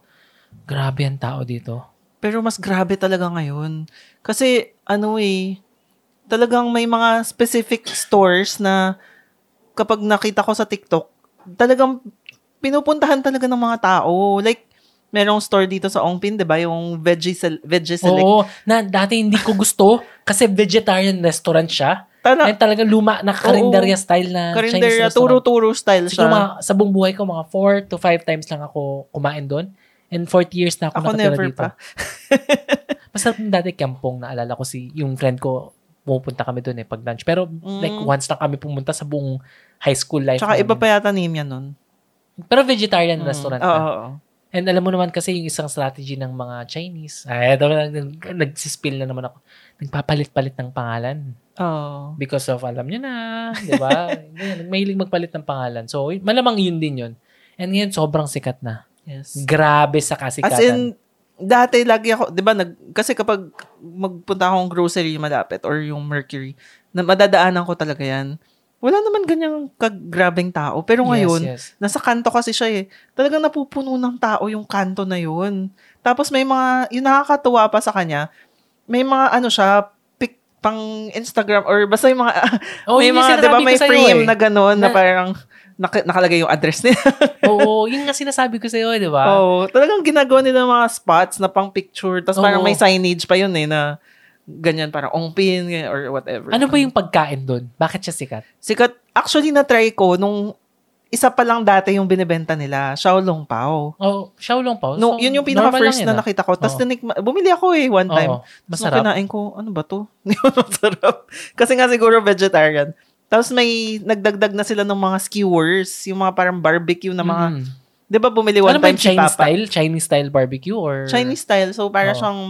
Grabe ang tao dito. Pero mas grabe talaga ngayon. Kasi, ano eh, talagang may mga specific stores na kapag nakita ko sa TikTok, talagang pinupuntahan talaga ng mga tao. Like, merong store dito sa Ongpin, di ba? Yung Veggie, Sel- Veggie Select. Oo. Na dati hindi ko gusto kasi vegetarian restaurant siya. Tala, And talagang luma na karinderya style na Chinese karinderya, restaurant. turo-turo style Siguro siya. mga, sa buong buhay ko, mga 4 to 5 times lang ako kumain doon. And 40 years na ako, Ako nakatira dito. pa. Masarap yung dati kampong, naalala ko si, yung friend ko, pumupunta kami doon eh, pag lunch. Pero like Mm. once lang kami pumunta sa buong high school life. Tsaka iba namin. pa yata name yan nun. Pero vegetarian Mm. restaurant Oo, na. oo, oo. And alam mo naman kasi yung isang strategy ng mga Chinese, ay, ito, nag, nagsispill na naman ako. Nagpapalit-palit ng pangalan. Oo. Because of, alam nyo na, di ba? Mahilig magpalit ng pangalan. So, malamang yun din yun. And ngayon, sobrang sikat na. Yes. Grabe sa kasikatan. As in, dati lagi ako, 'di ba, nag kasi kapag magpunta akong grocery malapit or yung Mercury, na madadaanan ko talaga 'yan. Wala naman ganyang kagrabeng tao. Pero ngayon, yes, yes. nasa kanto kasi siya eh. Talagang napupuno ng tao yung kanto na yun. Tapos may mga, yung nakakatuwa pa sa kanya, may mga ano siya, pic pang Instagram or basta yung mga, Oh, may yun mga, di ba, may frame eh. na gano'n na, Na- parang naka- nakalagay yung address nila. Oo, yun nga sinasabi ko sa'yo, di ba? Oo. talagang ginagawa nila mga spots na pang picture. Tapos parang Oo. may signage pa yun eh na ganyan parang ongpin ganyan, or whatever. Ano ba yung pagkain doon? Bakit siya sikat? Sikat. Actually, na-try ko nung isa pa lang dati yung binibenta nila, Xiaolong Pao. Oh, Xiaolong Pao. No, So, yun yung normal pinaka-first lang na ah. nakita ko. Tapos tinik- bumili ako eh one time. Tapos masarap. nung kinain ko, ano ba to? Masarap. Kasi nga siguro vegetarian. Tapos may nagdagdag na sila ng mga skewers, yung mga parang barbecue na mga, Mm. di ba bumili one Ano ba time si Chinese Papa? style? Chinese style barbecue or? Chinese style. So, para Oo. siyang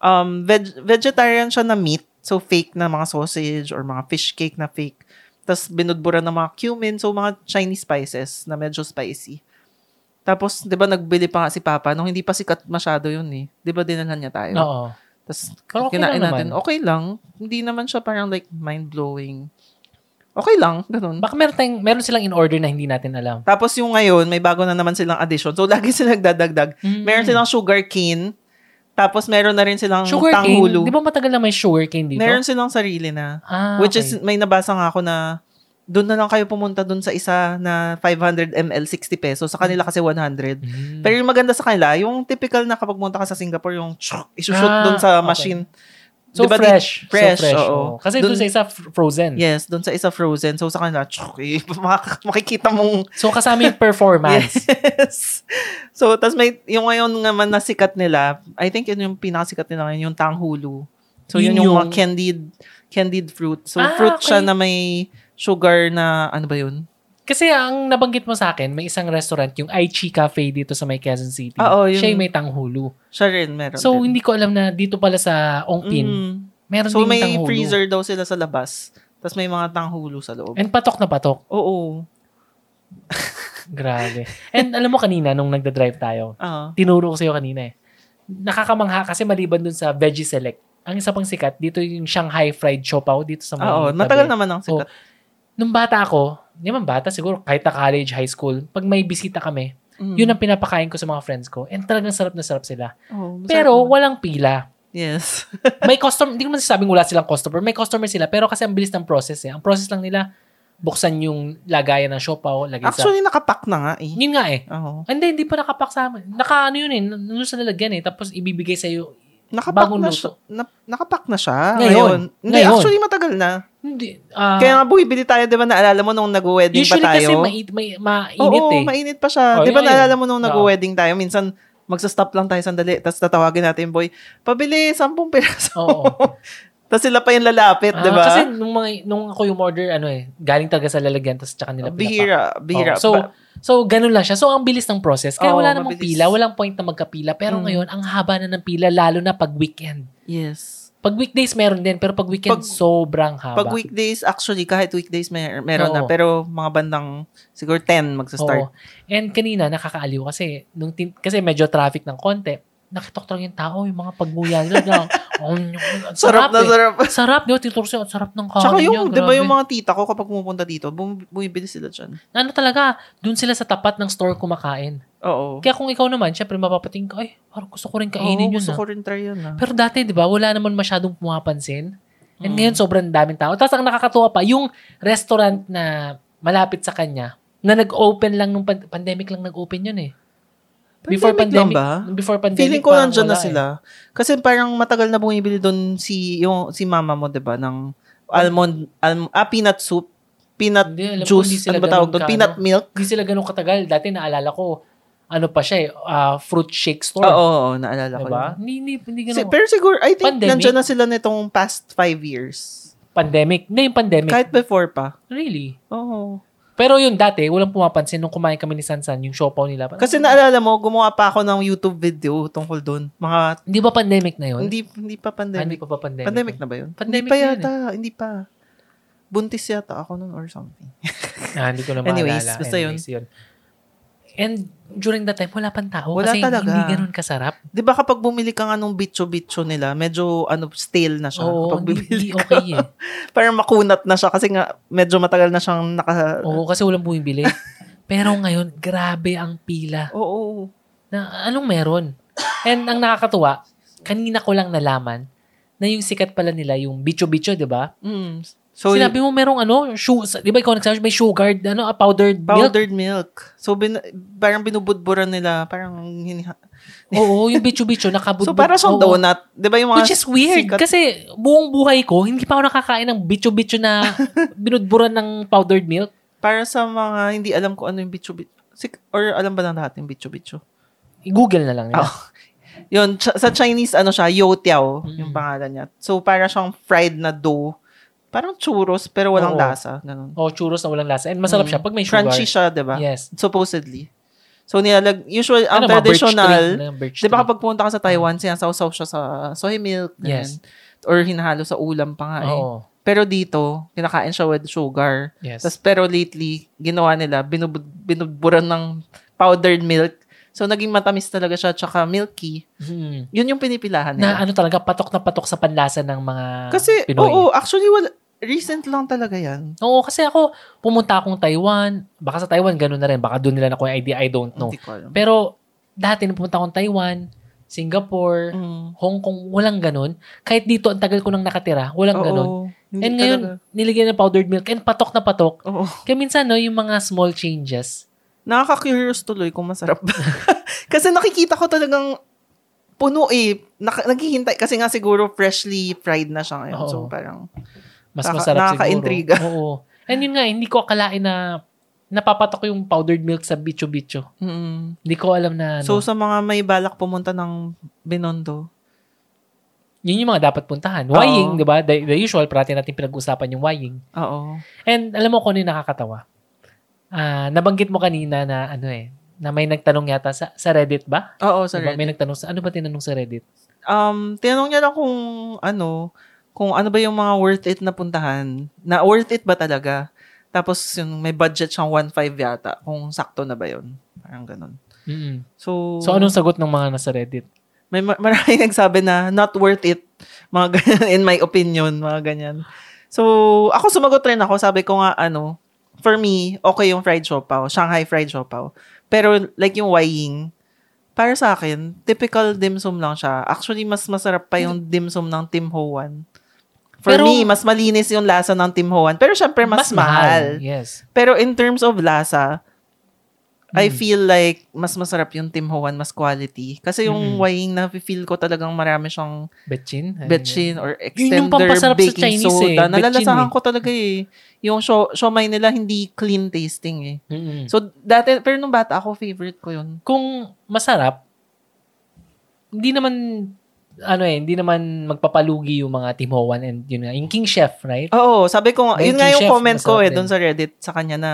um, veg- vegetarian siya na meat. So, fake na mga sausage or mga fish cake na fake. Tapos, binudburan ng mga cumin. So, mga Chinese spices na medyo spicy. Tapos, di ba, nagbili pa nga si Papa nung hindi pa sikat masyado yun eh. Di ba, dinalhan niya tayo? Oo. Tapos, okay kinain natin. naman. Okay lang. Hindi naman siya parang like mind-blowing. Okay lang. Ganun. Baka meron, tayong, meron silang in order na hindi natin alam. Tapos yung ngayon, may bago na naman silang addition. So, lagi sila nagdadagdag. Mm. Meron silang sugar cane. Tapos meron na rin silang Sugar cane? tanghulu. Di ba matagal na may sugar cane dito? Meron silang sarili na. Ah, Which okay. is, may nabasa nga ako na doon na lang kayo pumunta doon sa isa na 500 ml 60 pesos. Sa kanila kasi 100. Mm. Pero yung maganda sa kanila, yung typical na kapag pumunta ka sa Singapore, yung tsyuk, isushoot Ah, doon sa okay. machine. So Di ba, fresh. fresh, So fresh. oo. oo. Kasi doon sa isa fr- frozen. Yes, doon sa isa frozen. So sa kanila, tsyuk, eh, mak- makikita mong So kasama yung performance. Yes. So, tas may, yung ngayon naman na sikat nila, I think yun yung pinakasikat nila ngayon, yung tanghulu. So, yun, Yun yung, yung- mga candied, candied fruit. So, Ah, fruit siya okay. na may sugar na, ano ba yun? Kasi ang nabanggit mo sa akin, may isang restaurant, yung Aichi Cafe dito sa may Quezon City. Oo, yung- Siya yung may tanghulu. Siya rin, meron So, din. hindi ko alam na dito pala sa Ongpin, Mm. meron So, ding may tanghulu. freezer daw sila sa labas. Tapos may mga tanghulu sa loob. And patok na patok. Oo. Grabe. And alam mo kanina, nung nagda-drive tayo, Ah. tinuro ko sa'yo kanina eh. Nakakamangha kasi maliban dun sa Veggie Select. Ang isa pang sikat, dito yung Shanghai Fried Siopaw dito sa may Ah, oo. Matagal naman ang sikat. Nung bata ako, hindi man bata, siguro kahit na college, high school, pag may bisita kami, Mm. yun ang pinapakain ko sa mga friends ko. And talagang sarap na sarap sila. Masarap Pero naman. walang pila. Yes. May customer, hindi ko man sasabing wala silang customer. May customer sila, pero kasi ang bilis ng process eh. Ang process lang nila, buksan yung lagayan ng siopaw, lagay sa... Actually, nakapack na nga eh. Yun nga eh. Oo. Hindi, hindi pa nakapak sa amin. Naka ano yun eh, nandun sa lalagyan eh. Tapos ibibigay sa'yo. Nakapack Bagong na luto. Na, nakapack na siya. Ngayon. Ngayon. Hindi, Ngayon. actually matagal na. Hindi. ah, Kaya nga bumibili tayo, di ba, naalala mo nung nag-wedding pa usually tayo? kasi mainit, may, mainit Oo, eh. mainit pa siya. Oh, di ba naalala mo nung Oo. nag-wedding tayo? Minsan, magsa-stop lang tayo sandali, tapos tatawagin natin yung boy, pabili, 10 piraso. Oo. tapos sila pa yung lalapit, Ah, di ba? Kasi nung, mga, nung ako yung order, ano eh, galing talaga sa lalagyan, tapos tsaka nila pinapak. bihira, bihira. Oo. So, Ba- so, ganun lang siya. So, ang bilis ng process. Kaya Oo, wala namang mabilis. pila. Walang point na magkapila. Pero Mm. ngayon, ang haba na ng pila, lalo na pag weekend. yes. Pag weekdays, meron din. Pero pag weekend, Pag- sobrang haba. Pag weekdays, actually, kahit weekdays may, meron na. Oo. Pero mga bandang, siguro 10 magsa-start. Oo. And kanina, nakakaaliw kasi, nung tin- kasi medyo traffic ng konti, nakitok yung tao, yung mga pagmuya nila. na, oh, Sarap, na eh. sarap. Sarap, di ba? Tinuturo siya, sarap ng kanin Tsaka yung, di ba yung mga tita ko kapag pumupunta dito, bum- bumibili sila dyan. Ano talaga, dun sila sa tapat ng store kumakain. Oo. Kaya kung ikaw naman, syempre mapapating ka, ay, parang gusto ko rin kainin Oo, yun. gusto ah." ko rin try yun. Ah. Pero dati, di ba, wala naman masyadong pumapansin. And Mm. ngayon, sobrang daming tao. Tapos ang nakakatuwa pa, yung restaurant na malapit sa kanya, na nag-open lang nung pan- pandemic lang nag-open yun eh. Before Pandemic lang pandemic, ba? before pandemic, Feeling ko nandyan na wala eh. sila. Kasi parang matagal na bumibili doon si yung si mama mo, 'di ba, ng almond alm, ah, peanut soup, peanut Hindi, ko, juice, sila ano ba tawag doon? Peanut ano. milk. Hindi sila ganun katagal. Dati naalala ko, ano pa siya eh, ah, fruit shake store. Oo, oo, oo, naalala ko. Diba? Hindi, hindi, hindi Si, ganun. pero siguro, I think Pandemic? nandyan na sila nitong past five years. pandemic. Hindi yung pandemic. Kahit before pa. really. Oo. Pero yun, dati, walang pumapansin nung kumain kami ni Sansan, yung siopaw nila. Parang, Kasi naalala mo, gumawa pa ako ng YouTube video tungkol doon. Mga, Hindi ba pandemic na yun? hindi, hindi pa Ah, hindi pandemic. pa pa pandemic. Pandemic na ba yun? Pandemic hindi pa yun yata, hindi pa. Buntis yata ako nun or something. Ah, hindi ko na Anyways, maalala. basta yun. yun. And during that time, wala pang tao. Wala kasi talaga. hindi ganun kasarap. Di ba kapag bumili ka nga nung bitcho-bitcho nila, medyo ano, stale na siya. Oo, kapag bibili hindi ka. okay eh. Parang makunat na siya kasi nga medyo matagal na siyang naka... Oo, kasi walang bumibili. Pero ngayon, grabe ang pila. Oo. Na, anong meron? And ang nakakatuwa, kanina ko lang nalaman na yung sikat pala nila, yung bicho-bicho, di ba? Mm. So, Sinabi mo merong ano, su- di ba ikaw nagsabi, may sugar, ano, ah, powdered, milk? powdered milk. So, bin, parang binubudburan nila, parang hiniha. Oo, yung bicho-bicho, nakabudbud. So, para siyang donut. Di ba yung mga... Which is weird. sikat- Kasi buong buhay ko, hindi pa ako nakakain ng bicho-bicho na binudburan ng powdered milk. para sa mga hindi alam ko ano yung bitcho-bitcho. Sik- Or alam ba lang natin bitcho-bitcho? I-google na lang nila. Oh. Yun, sa Chinese, ano siya, youtiao, Mm. yung pangalan niya. So, para siyang fried na dough. Parang churros, pero walang Oo. lasa. Ganun. O churros na walang lasa. And masarap Mm. siya pag may sugar. Crunchy siya, di ba? Yes. Supposedly. So, nilalag, usual, ang Ano, traditional, tree, ano, birch di ba kapag pumunta ka sa Taiwan, sinasawsaw siya sa soy milk. Yes. Or hinahalo sa ulam pa nga eh. Oo. Pero dito, kinakain siya with sugar. Yes. Tas, pero lately, ginawa nila, binub, binubburan ng powdered milk. So, naging matamis talaga siya, tsaka milky. Hmm. Yun yung pinipilahan Na nila. ano talaga, patok na patok sa panlasa ng mga Kasi, Pinoy. oo, actually, wala, recent lang talaga yan. Oo, kasi ako, pumunta akong Taiwan. Baka sa Taiwan, ganun na rin. Baka doon nila nakuha yung idea, I don't know. Hindi ko alam. Pero, dati, nung pumunta akong Taiwan, Singapore, Mm. Hong Kong, walang ganun. Kahit dito, ang tagal ko nang nakatira, walang Oo, ganun. And ngayon, talaga. niligyan ng powdered milk and patok na patok. Oo. Kaya minsan, no, yung mga small changes. Nakaka-curious tuloy kung masarap ba. kasi nakikita ko talagang puno eh. Nak- naghihintay. Kasi nga siguro freshly fried na siya ngayon. Oo. So, parang, Mas Nakaka- masarap nakaka-intriga. siguro. Oo. And yun nga, hindi ko akalain na napapatok yung powdered milk sa bicho-bicho. mm. Hindi ko alam na ano. So, sa mga may balak pumunta ng Binondo, yun yung mga dapat puntahan. Wying, di ba? The, the usual, parati natin pinag-usapan yung Wying. oo. And alam mo kung ano yung nakakatawa? Ah, nabanggit mo kanina na ano eh, na may nagtanong yata sa, sa Reddit ba? Oo, sa Diba? Reddit. May nagtanong sa, ano ba tinanong sa Reddit? Um, tinanong niya lang kung ano, kung ano ba yung mga worth it na puntahan. Na worth it ba talaga? Tapos yung may budget siyang 1.5 yata. Kung sakto na ba yun? Parang ganun. mm So, So, anong sagot ng mga nasa Reddit? may ma- marami nagsabi na not worth it. Mga ganyan, in my opinion, mga ganyan. So, ako sumagot rin ako. Sabi ko nga, ano, for me, okay yung fried siopaw. Shanghai fried siopaw. Pero, like yung Wying, para sa akin, typical dim sum lang siya. Actually, mas masarap pa yung dim sum ng Tim Ho Wan. For Pero- me, mas malinis yung lasa ng Tim Ho Wan. Pero syempre, mas, mahal. Yes. Pero in terms of lasa, I Mm. feel like mas masarap yung Tim Ho Wan, mas quality. Kasi yung Mm. Waying na feel ko talagang marami siyang Betchin. betchin or extender yung baking Chinese eh, soda. Nalalasahan betchin ko talaga eh. Yung sho- siomay nila hindi clean tasting eh. Mm-mm. So dati, pero nung bata ako, favorite ko yun. kung masarap, hindi naman, ano eh, hindi naman magpapalugi yung mga Tim Ho Wan and yun nga, yung King Chef, right? Oo, sabi ko, yun nga yung chef, comment ko eh, doon sa Reddit sa kanya na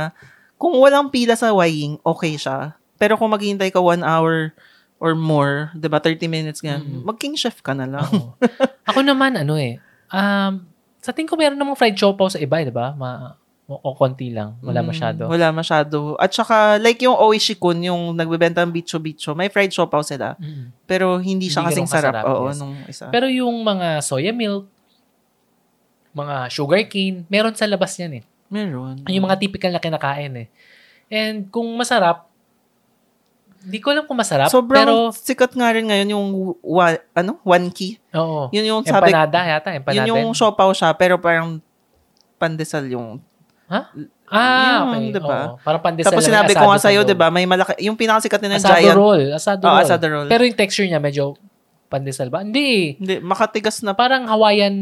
kung walang pila sa Waying, okay siya. Pero kung maghihintay ka one hour or more, 'di ba 30 minutes nga, Mm. mag-king chef ka na lang. Ako naman, ano eh, um, sa tingin ko meron namang fried siopaw sa iba, eh, di ba? Ma- o, konti lang. Wala Mm, masyado. Wala masyado. At saka, like yung Oishikun, yung nagbebenta ng bicho-bicho, may fried siopaw sila. Mm. Pero hindi siya Hindi kasing sarap. kasarap, Oo, yes. nung isa. Pero yung mga soya milk, mga sugar cane, meron sa labas yan eh. Meron. Yung mga typical na kinakain eh. And kung masarap, hindi ko alam kung masarap, Sobrang pero sikat nga rin ngayon yung wa, ano, one key. oo. Yun yung sabi, Empanada yata, empanada. yun yung siopaw siya, pero parang pandesal yung ah, yun, okay. diba? Oo. Parang pandesal Tapos sinabi ko nga sa sa'yo, di ba, may malaki, yung pinakasikat nila ng Asado giant. roll. Asado Oh, roll. asado roll. Pero yung texture niya medyo pandesal ba? Hindi. Hindi, makatigas na. Parang Hawaiian,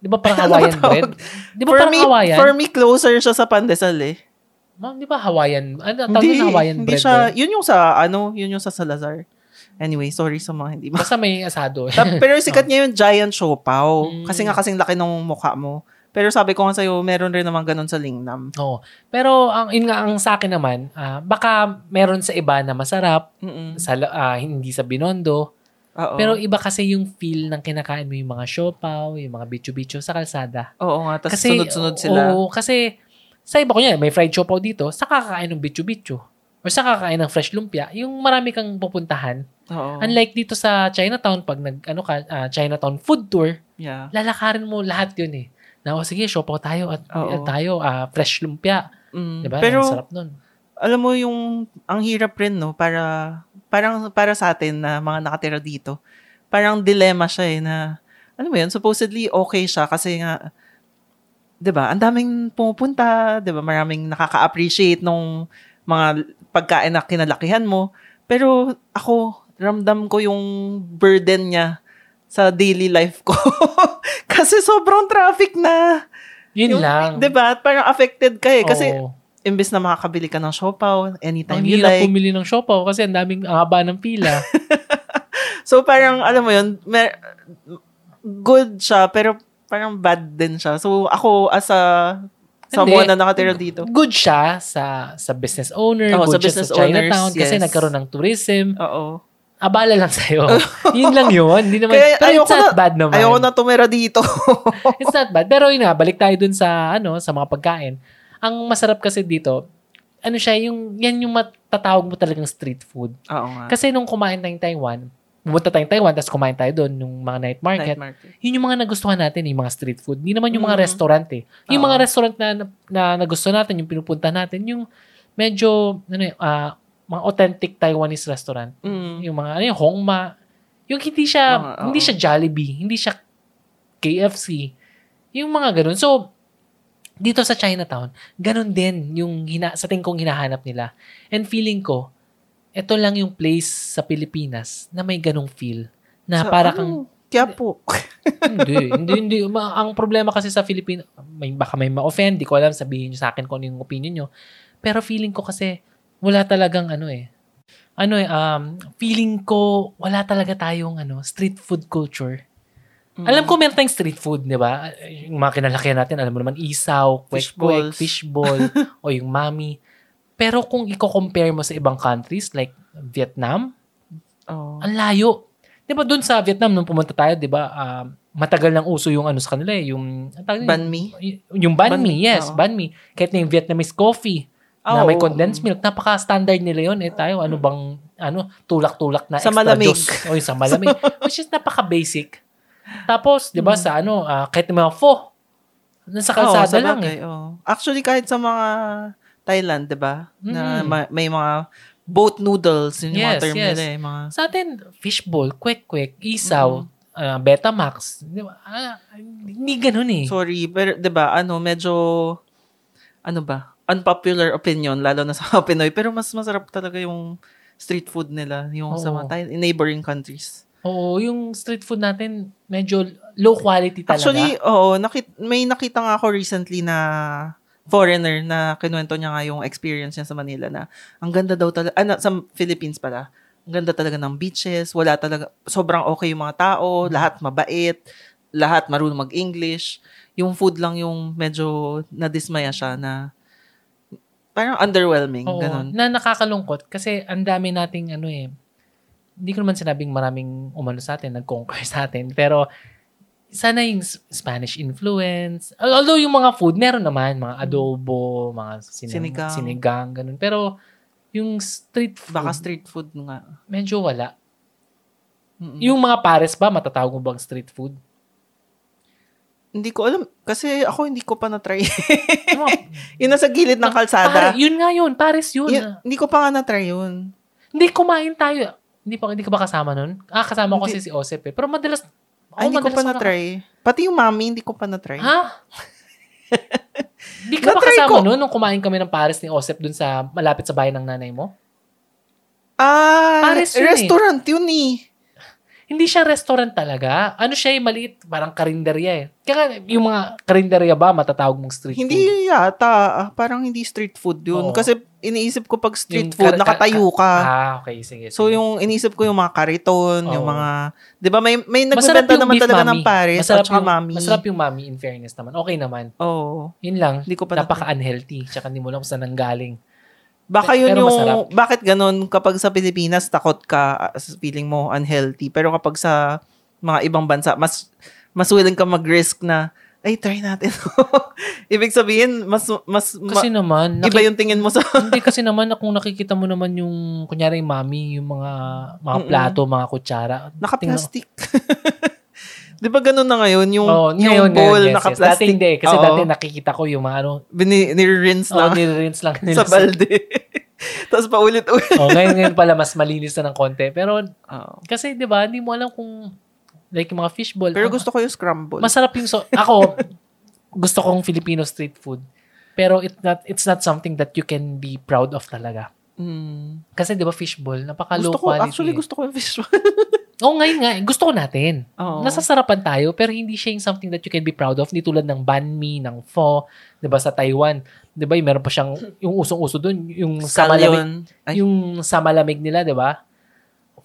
di ba parang Ano ba Hawaiian tawag? bread? Di ba for parang me, Hawaiian? for me, closer siya sa pandesal eh. Ma'am, di ba Hawaiian? Ano, tawag na Hawaiian hindi bread siya, ba? yun yung sa, ano, yun yung sa Salazar. Anyway, sorry sa mga hindi ma- Basta may asado. Pero sikat niya yung giant siopaw. Mm. Kasi nga kasing laki ng mukha mo. Pero sabi ko nga sa'yo, meron rin naman ganun sa Lingnam. Oo. Pero ang in nga ang sa akin naman, ah, baka meron sa iba na masarap, Mm-mm. sa ah, hindi sa binondo, Oo. pero iba kasi yung feel ng kinakain mo yung mga siopaw, yung mga bicho-bicho sa kalsada. Oo nga, tapos Kasi sunod-sunod sila. Oo, kasi sa iba ko niya, may fried siopaw dito, sa kakain ng bicho-bicho or sa kakain ng fresh lumpia, yung marami kang pupuntahan. Oo. Unlike dito sa Chinatown, pag nag, ano ka, ah, Chinatown food tour, yeah. lalakarin mo lahat yun eh. Na, o sige, siopaw tayo at at tayo, ah, fresh lumpia. Mm. Diba? Pero, Ang sarap nun. alam mo yung, ang hirap rin, no? Para, parang, para sa atin na mga nakatira dito, parang dilemma siya eh na, ano mo yun, supposedly okay siya kasi nga, 'di ba? Ang daming pumupunta, 'di ba? Maraming nakaka-appreciate nung mga pagkain na kinalakihan mo. Pero ako, ramdam ko yung burden niya sa daily life ko. kasi sobrang traffic na. Yun Yung- lang. 'Di ba? Parang affected ka eh. Kasi Oo. Imbes na makakabili ka ng siopaw anytime ang you like. pumili ng siopaw kasi ang daming ang haba ng pila. So parang, alam mo yun, mer- good siya, pero parang bad din siya. So ako, as a someone Hindi. na nakatira dito, Good siya sa sa business owner, Oo, good sa siya business sa Chinatown owners, kasi yes. nagkaroon ng tourism. oo. Abala lang sa'yo. yun lang yun. Hindi naman, Kaya pero it's not na- bad naman. Ayoko na tumira dito. It's not bad. Pero yun nga, balik tayo dun sa, ano, sa mga pagkain. Ang masarap kasi dito, ano siya, yung, yan yung matatawag mo talagang street food. Oo nga. Kasi nung kumain tayong Taiwan, pumunta tayong Taiwan, tapos kumain tayo doon, nung mga night market, Night market. yun yung mga nagustuhan natin, yung mga street food. Hindi naman yung mga Mm. restaurant eh. Yung Oo. mga restaurant na, na nagustuhan natin, yung pinupunta natin, yung medyo, ano eh, ah, mga authentic Taiwanese restaurant. Mm. Yung mga, ano yung Hongma. Yung hindi siya, Mga, hindi siya Jollibee, hindi siya KFC. Yung mga ganun. So, dito sa Chinatown, ganun din yung hina, sa tingin kong hinahanap nila. And feeling ko, ito lang yung place sa Pilipinas na may ganung feel. Na Sa- para kang, ano? Kaya po. hindi, hindi, hindi. Ma- ang problema kasi sa Pilipinas, may, baka may ma-offend, di ko alam, sabihin nyo sa akin kung ano yung opinion nyo. Pero feeling ko kasi, wala talagang ano eh. Ano eh, um, feeling ko, wala talaga tayong ano, street food culture. Mm. Alam ko meron tayong street food, di ba? Yung mga kinalakihan natin, alam mo naman, isaw, kwek-kwek, fishball, o yung mami. Pero kung i-compare mo sa ibang countries, like Vietnam, Oo. ang layo. 'Di ba doon sa Vietnam nung pumunta tayo, 'di ba? ah, matagal nang uso yung ano sa kanila eh, yung Banh mi? Yung banh Banh mi, yes, oo. banh mi. Kahit na yung Vietnamese coffee na Oo. may condensed milk, napaka-standard nila yon Eh tayo, ano bang ano, tulak-tulak na Sa extra malamig. juice. O yung sa malamig. Which is napaka-basic. Tapos, 'di ba Hmm. sa ano, ah, kahit mga pho, nasa kalsada sa lang bagay, eh. oo. Actually, kahit sa mga Thailand, di ba? Na Mm. ma- may mga boat noodles, yun yung mga Yes, term yes. nila eh. Mga, Sa atin, fishball, kwek-kwek, isaw, ah, Betamax. Di ba? Ah, hindi ganun eh. Sorry, pero 'di ba, ano, medyo ano ba, unpopular opinion lalo na sa mga Pinoy, pero mas masarap talaga yung street food nila, yung sa Oo. mga Thai- neighboring countries. Oo, yung street food natin, medyo low quality talaga. Actually, oo, nakit- may nakita nga ako recently na foreigner na kinuwento niya nga yung experience niya sa Manila na ang ganda daw talaga, ah, na- sa Philippines pala, ang ganda talaga ng beaches, wala talaga, sobrang okay yung mga tao, lahat mabait, lahat marunong mag-English. Yung food lang yung medyo nadismaya siya na parang underwhelming, Oo, ganun. na nakakalungkot kasi ang dami nating ano eh, hindi ko naman sinabing maraming umano sa atin, nag-conquer sa atin, pero sana yung Spanish influence. Although yung mga food, meron naman, mga adobo, mga sinang, Sinigang. sinigang, ganun. Pero yung street food, Baka street food nga. medyo wala. Mm-mm. Yung mga pares ba, matatawag mo bang street food? Hindi ko alam, kasi ako hindi ko pa na-try. Yung mga- yung nasa gilid ng kalsada. Pare- yun nga yun, pares yun. Yun, hindi ko pa nga na-try yun. Hindi, kumain tayo. Hindi pa hindi ka ba kasama nun? Ah, kasama ko Hindi. kasi si Osep eh. Pero madalas, Ay, hindi ko pa ako na-try. Pati yung mami, hindi ko pa na-try. Ha? Di ka ba kasama ko. noon nung kumain kami ng pares ni Osep dun sa malapit sa bahay ng nanay mo? Ah, Pares yun eh. restaurant yun eh. Hindi siya restaurant talaga. Ano siya eh, maliit, parang karinderya eh. Kaya yung mga karinderya ba, matatawag mong street food? Hindi yata. ah, Parang hindi street food yun. Oo. Kasi iniisip ko pag street Yung food, kar- nakatayo ka. Ah, okay, sige. So sige. yung iniisip ko yung mga kariton, yung Oo. mga, 'di ba may may yung naman beef talaga mami. ng pares masarap at yung, mami. Masarap yung mami in fairness naman. Okay naman. Oo. Yun lang. Hindi ko pa na- Napaka-unhealthy. Tsaka hindi mo lang kung saan nanggaling. Baka yun Pero yung, masarap. bakit ganun kapag sa Pilipinas takot ka, feeling mo unhealthy. Pero kapag sa mga ibang bansa, mas, mas willing ka mag-risk na, ay, try natin. Ibig sabihin, mas, mas, Kasi ma- naman, iba yung tingin mo sa, hindi kasi naman na kung nakikita mo naman yung, kunyari yung mami, yung mga, mga Mm-mm. plato, mga kutsara. naka-plastic. Di ba ganun na ngayon? Yung, Oh, yung ngayon, bowl, ngayon, yes, yes. naka-plastic. Dati hindi. Kasi Oo. dati nakikita ko yung mga ano, Bini, nire-rinse oh, lang nire-rinse lang nila. sa balde. Tapos paulit-ulit. oh, ngayon, ngayon pala mas malinis na ng konti. Pero, Oo. kasi di ba, hindi mo alam kung, like yung mga fishball. Pero ah, gusto ko yung scramble. Masarap yung, so, ako, gusto kong Filipino street food. Pero it not, it's not something that you can be proud of talaga. Mm. Kasi di ba fishball, napaka low Gusto ko, quality. actually eh. gusto ko yung fish Oo, ngayon nga, eh, gusto ko natin. Oo. Nasasarapan tayo, pero hindi siya yung something that you can be proud of. Hindi tulad ng banh mi, ng pho, di ba, sa Taiwan. Di ba, meron pa siyang, yung usong-uso dun, yung sa malamig, Scallion. Ay. yung sa malamig nila, di ba?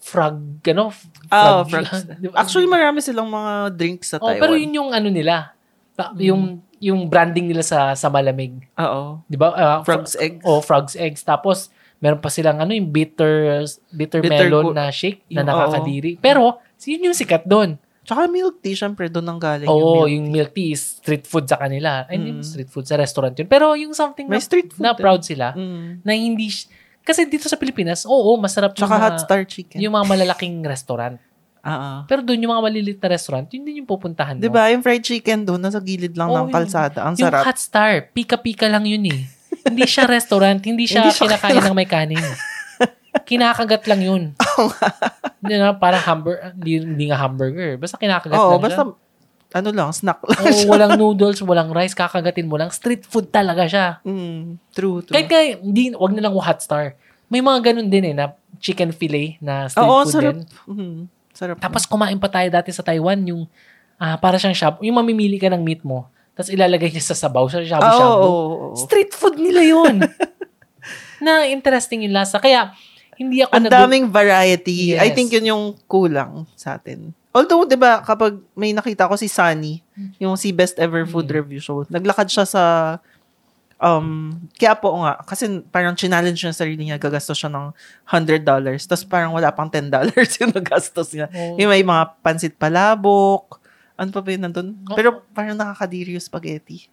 Frog, ano? Ah, frog- frogs. di ba? Actually, marami silang mga drinks sa oh, Taiwan. pero yun yung ano nila. Pa- Yung yung branding nila sa sa malamig, Oo. 'di ba? Ah, Frog's fro- eggs. Oh, frogs eggs. Tapos meron pa silang ano yung bitter bitter, Bitter melon gu- na shake na yung- nakakadiri. Pero yun yung sikat doon. Tsaka milk tea, syempre, doon ang galing Oo, yung milk. yung milk tea is street food sa kanila. Ay, hindi Mm. street food sa restaurant yun. Pero yung something May na, street food. na din. proud sila Mm. na hindi kasi dito sa Pilipinas, oo, masarap Tsaka yung hot mga, star chicken. yung mga malalaking restaurant. Ah. Pero doon yung mga maliliit na restaurant, yun din yung pupuntahan mo. Di ba, yung fried chicken doon, nasa gilid lang Oo, ng yun. kalsada. Ang Yung sarap. hot star, pika-pika lang yun eh. hindi siya restaurant, hindi siya Hindi siya kinakain ng may kanin. Kinakagat lang yun. Hindi na, parang hamburger, hindi, hindi nga hamburger. Basta kinakagat Oo, lang basta, siya. Ano lang, snack lang. Oo, walang noodles, walang rice, kakagatin mo lang. Street food talaga siya. Mm, true, true. Kahit nga, hindi, wag na lang hot star. May mga ganun din eh, na chicken fillet na street Oo, food sarap. din. Mm, sarap. Tapos kumain pa tayo dati sa Taiwan, yung ah para siyang shop, yung mamimili ka ng meat mo, tapos ilalagay niya sa sabaw, sa Ah, oo, shabu-shabu. oo, oo. Street food nila yun. na interesting yung lasa. Kaya, hindi ako Ang nag- daming variety. I Yes. think yun yung kulang sa atin. Although, di ba, kapag may nakita ko si Sunny, yung si Best Ever Food Mm. Review Show, naglakad siya sa, um, kaya po nga, kasi parang challenge niya sa sarili niya, gagastos siya ng $100. Tapos parang wala pang $10 yung nagastos niya. Oo. Yung may mga pansit palabok, ano pa ba yun nandun? Oo. Pero parang nakakadiri yung spaghetti.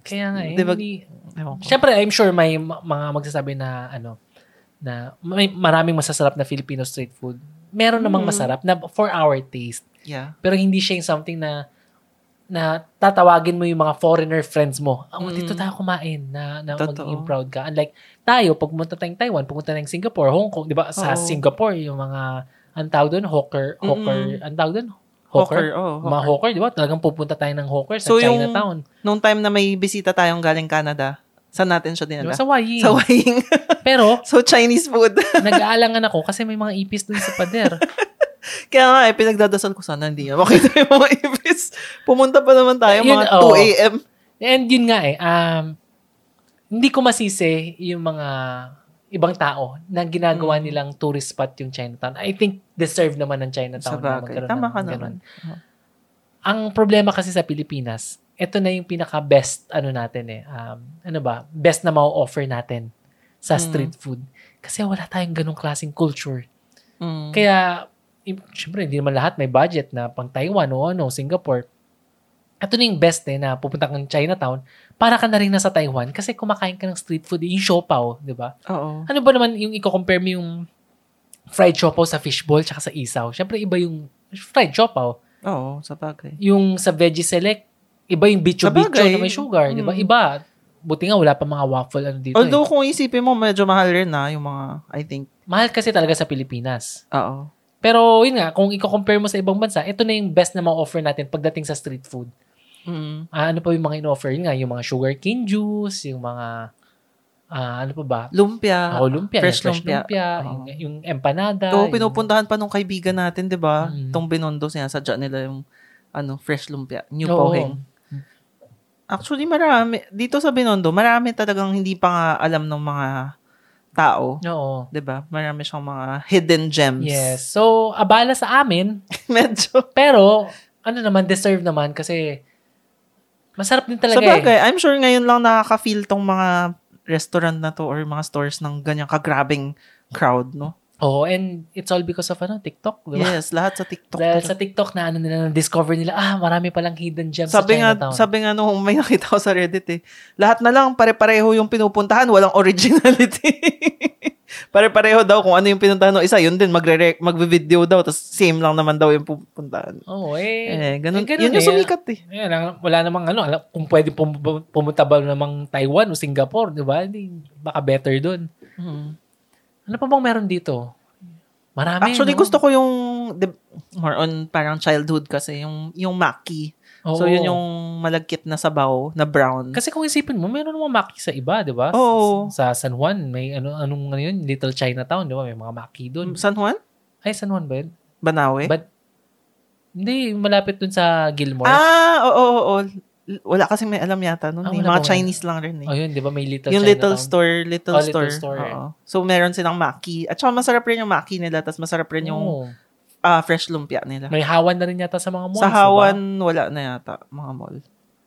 Kaya nga eh. Di ba- hindi-. Siyempre, I'm sure may ma- mga magsasabi na ano, na may maraming masasarap na Filipino street food. Meron namang Mm. masarap na for our taste. Yeah. Pero hindi siya yung something na na tatawagin mo yung mga foreigner friends mo. Oh, Mm. dito tayo kumain na, na Totoo. magiging proud ka. Unlike tayo, pag pumunta tayong Taiwan, pumunta tayong Singapore, Hong Kong, di ba? Sa Oo. Singapore, yung mga, ang tawag doon, hawker, hawker, Mm-mm. ang tawag doon, Hawker. oh, Mga hawker, di ba? Talagang pupunta tayo ng hawker sa So, yung- Chinatown. Nung time na may bisita tayong galing Canada, saan natin siya dinala? Sa Waying. Sa Waying. Pero, so, Chinese food. nag-aalangan ako kasi may mga ipis dun sa pader. Kaya nga, eh, pinagdadasal ko sana hindi na makita yung mga ibis. Pumunta pa naman tayo Yun, mga oo. 2 a.m. And yun nga eh, um, hindi ko masisi yung mga ibang tao na ginagawa Mm. nilang tourist spot yung Chinatown. I think deserve naman ng Chinatown na bagay. magkaroon Tama ng ka ganun. naman. Ang problema kasi sa Pilipinas, ito na yung pinaka-best ano natin eh. Um, ano ba? Best na ma-offer natin sa Mm. street food. Kasi wala tayong ganong klaseng culture. Mm. Kaya, syempre, hindi naman lahat may budget na pang Taiwan o ano, Singapore. Ito na yung best eh, na pupunta kang Chinatown, para ka na rin nasa Taiwan kasi kumakain ka ng street food, yung siopaw, di ba? Oo. Ano ba naman yung i-compare mo yung fried siopaw sa fishball tsaka sa isaw? Syempre, iba yung fried siopaw. Oo, sa bagay. Yung sa veggie select, iba yung bicho-bicho na may sugar, di ba? Mm. Iba. Buti nga, wala pa mga waffle ano dito Although, eh. kung isipin mo, medyo mahal rin na yung mga, I think. Mahal kasi talaga sa Pilipinas. Oo. Pero yun nga, kung i-compare mo sa ibang bansa, ito na yung best na ma-offer natin pagdating sa street food. Mm. Ah, ano pa yung mga in-offer? Yun nga, yung mga sugar cane juice, yung mga, ah, ano pa ba? Lumpia. Ako, lumpia. fresh fresh lumpia. lumpia. Oo. yung, yung empanada. Oo, yung- pinupuntahan pa nung kaibigan natin, di ba? Mm. Tong Binondo, sinasadya nila yung ano, fresh lumpia. New Oo. Poheng. Actually, marami. Dito sa Binondo, marami talagang hindi pa nga alam ng mga tao. Oo. ba? Marami siyang mga hidden gems. Yes. So, abala sa amin, Medyo. pero, ano naman, deserve naman kasi masarap din talaga Sa bagay, eh. I'm sure ngayon lang nakaka-feel tong mga restaurant na to or mga stores ng ganyang kagrabing crowd, no? Oo, and it's all because of ano, TikTok, di ba? Yes, lahat sa TikTok. Dahil sa TikTok na ano nila, na-discover nila, ah, marami palang hidden gems sabi sa nga, Chinatown. sabi nga nung may nakita ko sa Reddit eh, lahat na lang pare-pareho yung pinupuntahan, walang originality. pare-pareho daw kung ano yung pinuntahan ng isa, yun din, magre magbe-video daw, tapos same lang naman daw yung pupuntahan. Oo, eh. Eh, ganun, eh, ganun yun yung eh. sumikat eh. Ayan, ang- wala namang ano, alam, kung pwede pum- pumunta ba namang Taiwan o Singapore, di ba? Baka better dun. Mhm. Ano pa bang meron dito? Marami, Actually, no? gusto ko yung, di- more on parang childhood kasi, yung, yung Maki. So, Oo. yun yung malagkit na sabaw, na brown. Kasi kung isipin mo, meron namang maki sa iba, di ba? Oo. Sa San Juan, may ano, anong ano yun, Little Chinatown, di ba? May mga maki doon. San Juan? Ay, San Juan ba yun? Banawe? But, hindi, malapit dun sa Gilmore. ah, oo, oo, oo. Wala kasi may alam yata nun. Ah, eh. Mga Chinese lang rin eh. oh, yun, di ba? May Little yung Chinatown. little store, little Oh, little store. store, eh. Oo. So, meron silang maki. At saka masarap rin yung maki nila. Tapos masarap rin yung Oo. ah, fresh lumpia nila. May hawan na rin yata sa mga malls, Sa di ba? Hawan, wala na yata, mga mall.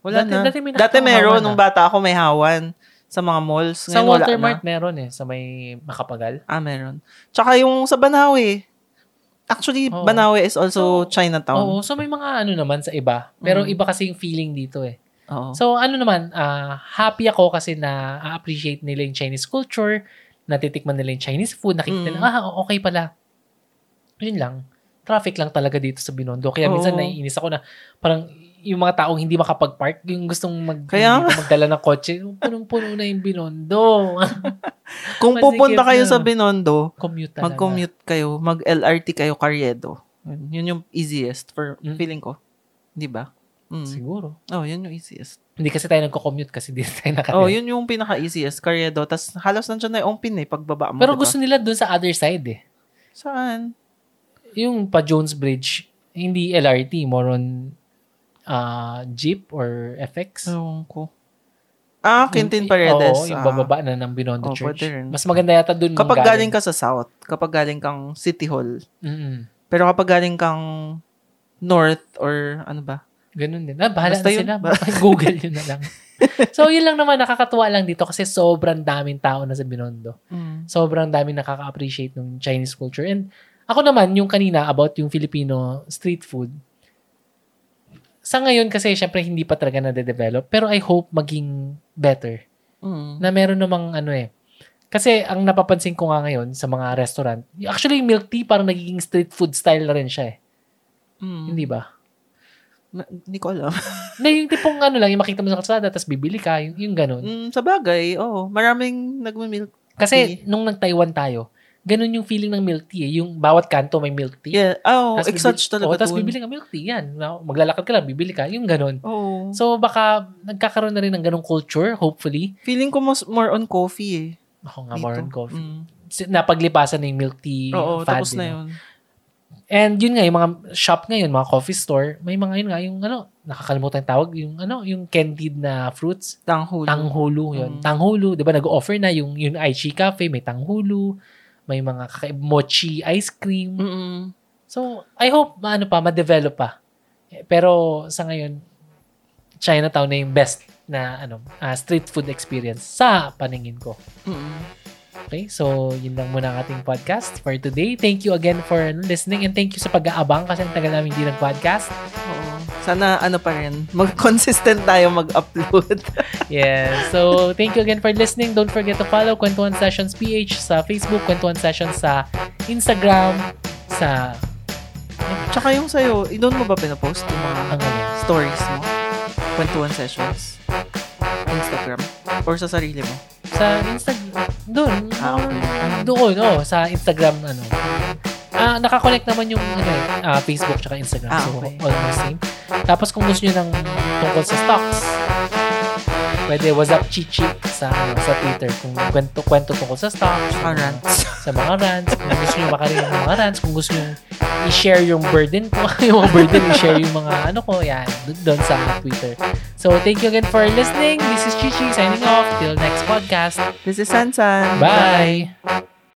Wala Dati- na. dati may Dati meron, Hawan, nung ah. bata ako may Hawan sa mga malls. Sa Ngayon, wala Walter na. Mart meron eh, sa may Makapagal. Ah, meron. Tsaka yung sa Banawe. Actually, Oo. Banawe is also So, Chinatown. Oo, so may mga ano naman sa iba. Pero Mm. iba kasi yung feeling dito eh. Oo. So ano naman, ah, happy ako kasi na appreciate nila yung Chinese culture, natitikman nila yung Chinese food, nakikita Mm. nila, ah, okay pala. Yun lang. Traffic lang talaga dito sa Binondo. Kaya minsan Oo. naiinis ako na parang yung mga taong hindi makapag-park, yung gustong mag, Kaya magdala ng kotse, punong-puno na yung Binondo. Kung pupunta kayo na. sa Binondo, Commute talaga. mag-commute kayo, mag-LRT kayo, Carriedo. Yun, yun yung easiest for Mm. feeling ko. Di ba? Mm. Siguro. Oh, yun yung easiest. Hindi kasi tayo nagko-commute kasi dito tayo nakatira. Oh, yun yung pinaka-easiest, Carriedo. Tapos halos nandiyan na yung pin eh, pagbaba mo. Pero diba? gusto nila dun sa other side eh. Saan? Yung pa Jones Bridge, hindi LRT, more on uh, Jeep or FX. Ewan ko. Ah, Quintin Paredes. Oo, yung ah. bababa na ng Binondo Oh, Church. rin. Mas maganda yata dun Kapag galing ka sa South, kapag galing kang City Hall, Mm-mm. pero kapag galing kang North or ano ba? Ganun din. Ah, bahala Basta na yun. sila. Google yun na lang. so, yun lang naman. Nakakatuwa lang dito kasi sobrang daming tao na sa Binondo. Mm. Sobrang daming nakaka-appreciate ng Chinese culture. And ako naman, yung kanina about yung Filipino street food, sa ngayon kasi syempre hindi pa talaga na-develop pero I hope maging better. Mm. na meron namang ano eh. Kasi ang napapansin ko nga ngayon sa mga restaurant, actually yung milk tea parang nagiging street food style na rin siya eh. Mm. Hindi ba? Na- Hindi ko alam. Na yung tipong ano lang, yung makita mo sa kalsada tapos bibili ka, yung, yung ganun. Mm, sa bagay, oo. Maraming nagme-milk. Kasi nung nag-Taiwan tayo, ganun yung feeling ng milk tea. Eh. Yung bawat kanto may milk tea. Yeah. Oh, bibi- talaga Oo, tapos bibili ka milk tea. Yan. Maglalakad ka lang, bibili ka. Yung ganun. Oo. So, baka nagkakaroon na rin ng ganung culture, hopefully. Feeling ko mas more on coffee eh. Ako nga, dito. more on coffee. Mm. Napaglipasan na yung milk tea Oo, fad. tapos na eh, yun. And yun nga, yung mga shop ngayon, mga coffee store, may mga yun nga, yung ano, nakakalimutan yung tawag, yung ano, yung candied na fruits. Tanghulu. Tanghulu yun. Mm. Tanghulu, di ba nag-offer na yung, yung Aichi Cafe, may tanghulu, may mga kaka- mochi ice cream. Mm-mm. So, I hope, ano pa, ma-develop pa. Pero, sa ngayon, Chinatown na yung best na ano ah, street food experience sa paningin ko. Mm-mm. Okay, so yun lang muna ang ating podcast for today. Thank you again for listening and thank you sa pag-aabang kasi ang tagal namin hindi nag-podcast. Oo. Sana ano pa rin, mag-consistent tayo mag-upload. Yeah. So, thank you again for listening. Don't forget to follow Kwentuhan Sessions PH sa Facebook, Kwentuhan Sessions sa Instagram, sa Tsaka yung sa'yo, doon mo ba pinapost yung mga ano, stories mo? Kwentuhan sessions? Instagram? Or sa sarili mo? Sa Instagram doon Ah, okay. doon oh sa Instagram ano ah nakakonect naman yung ano eh, ah, Facebook tsaka Instagram Ah, so okay. almost same tapos kung gusto niyo ng tungkol sa stocks pwede what's up chichi sa sa Twitter kung kwento kwento tungkol sa stocks Mga rants. sa mga rants kung gusto niyo makarinig ng mga rants kung gusto niyo i-share yung burden ko yung mga burden i-share yung mga ano ko yan doon sa Twitter so thank you again for listening this is Chichi signing off till next podcast This is Sansan. Bye.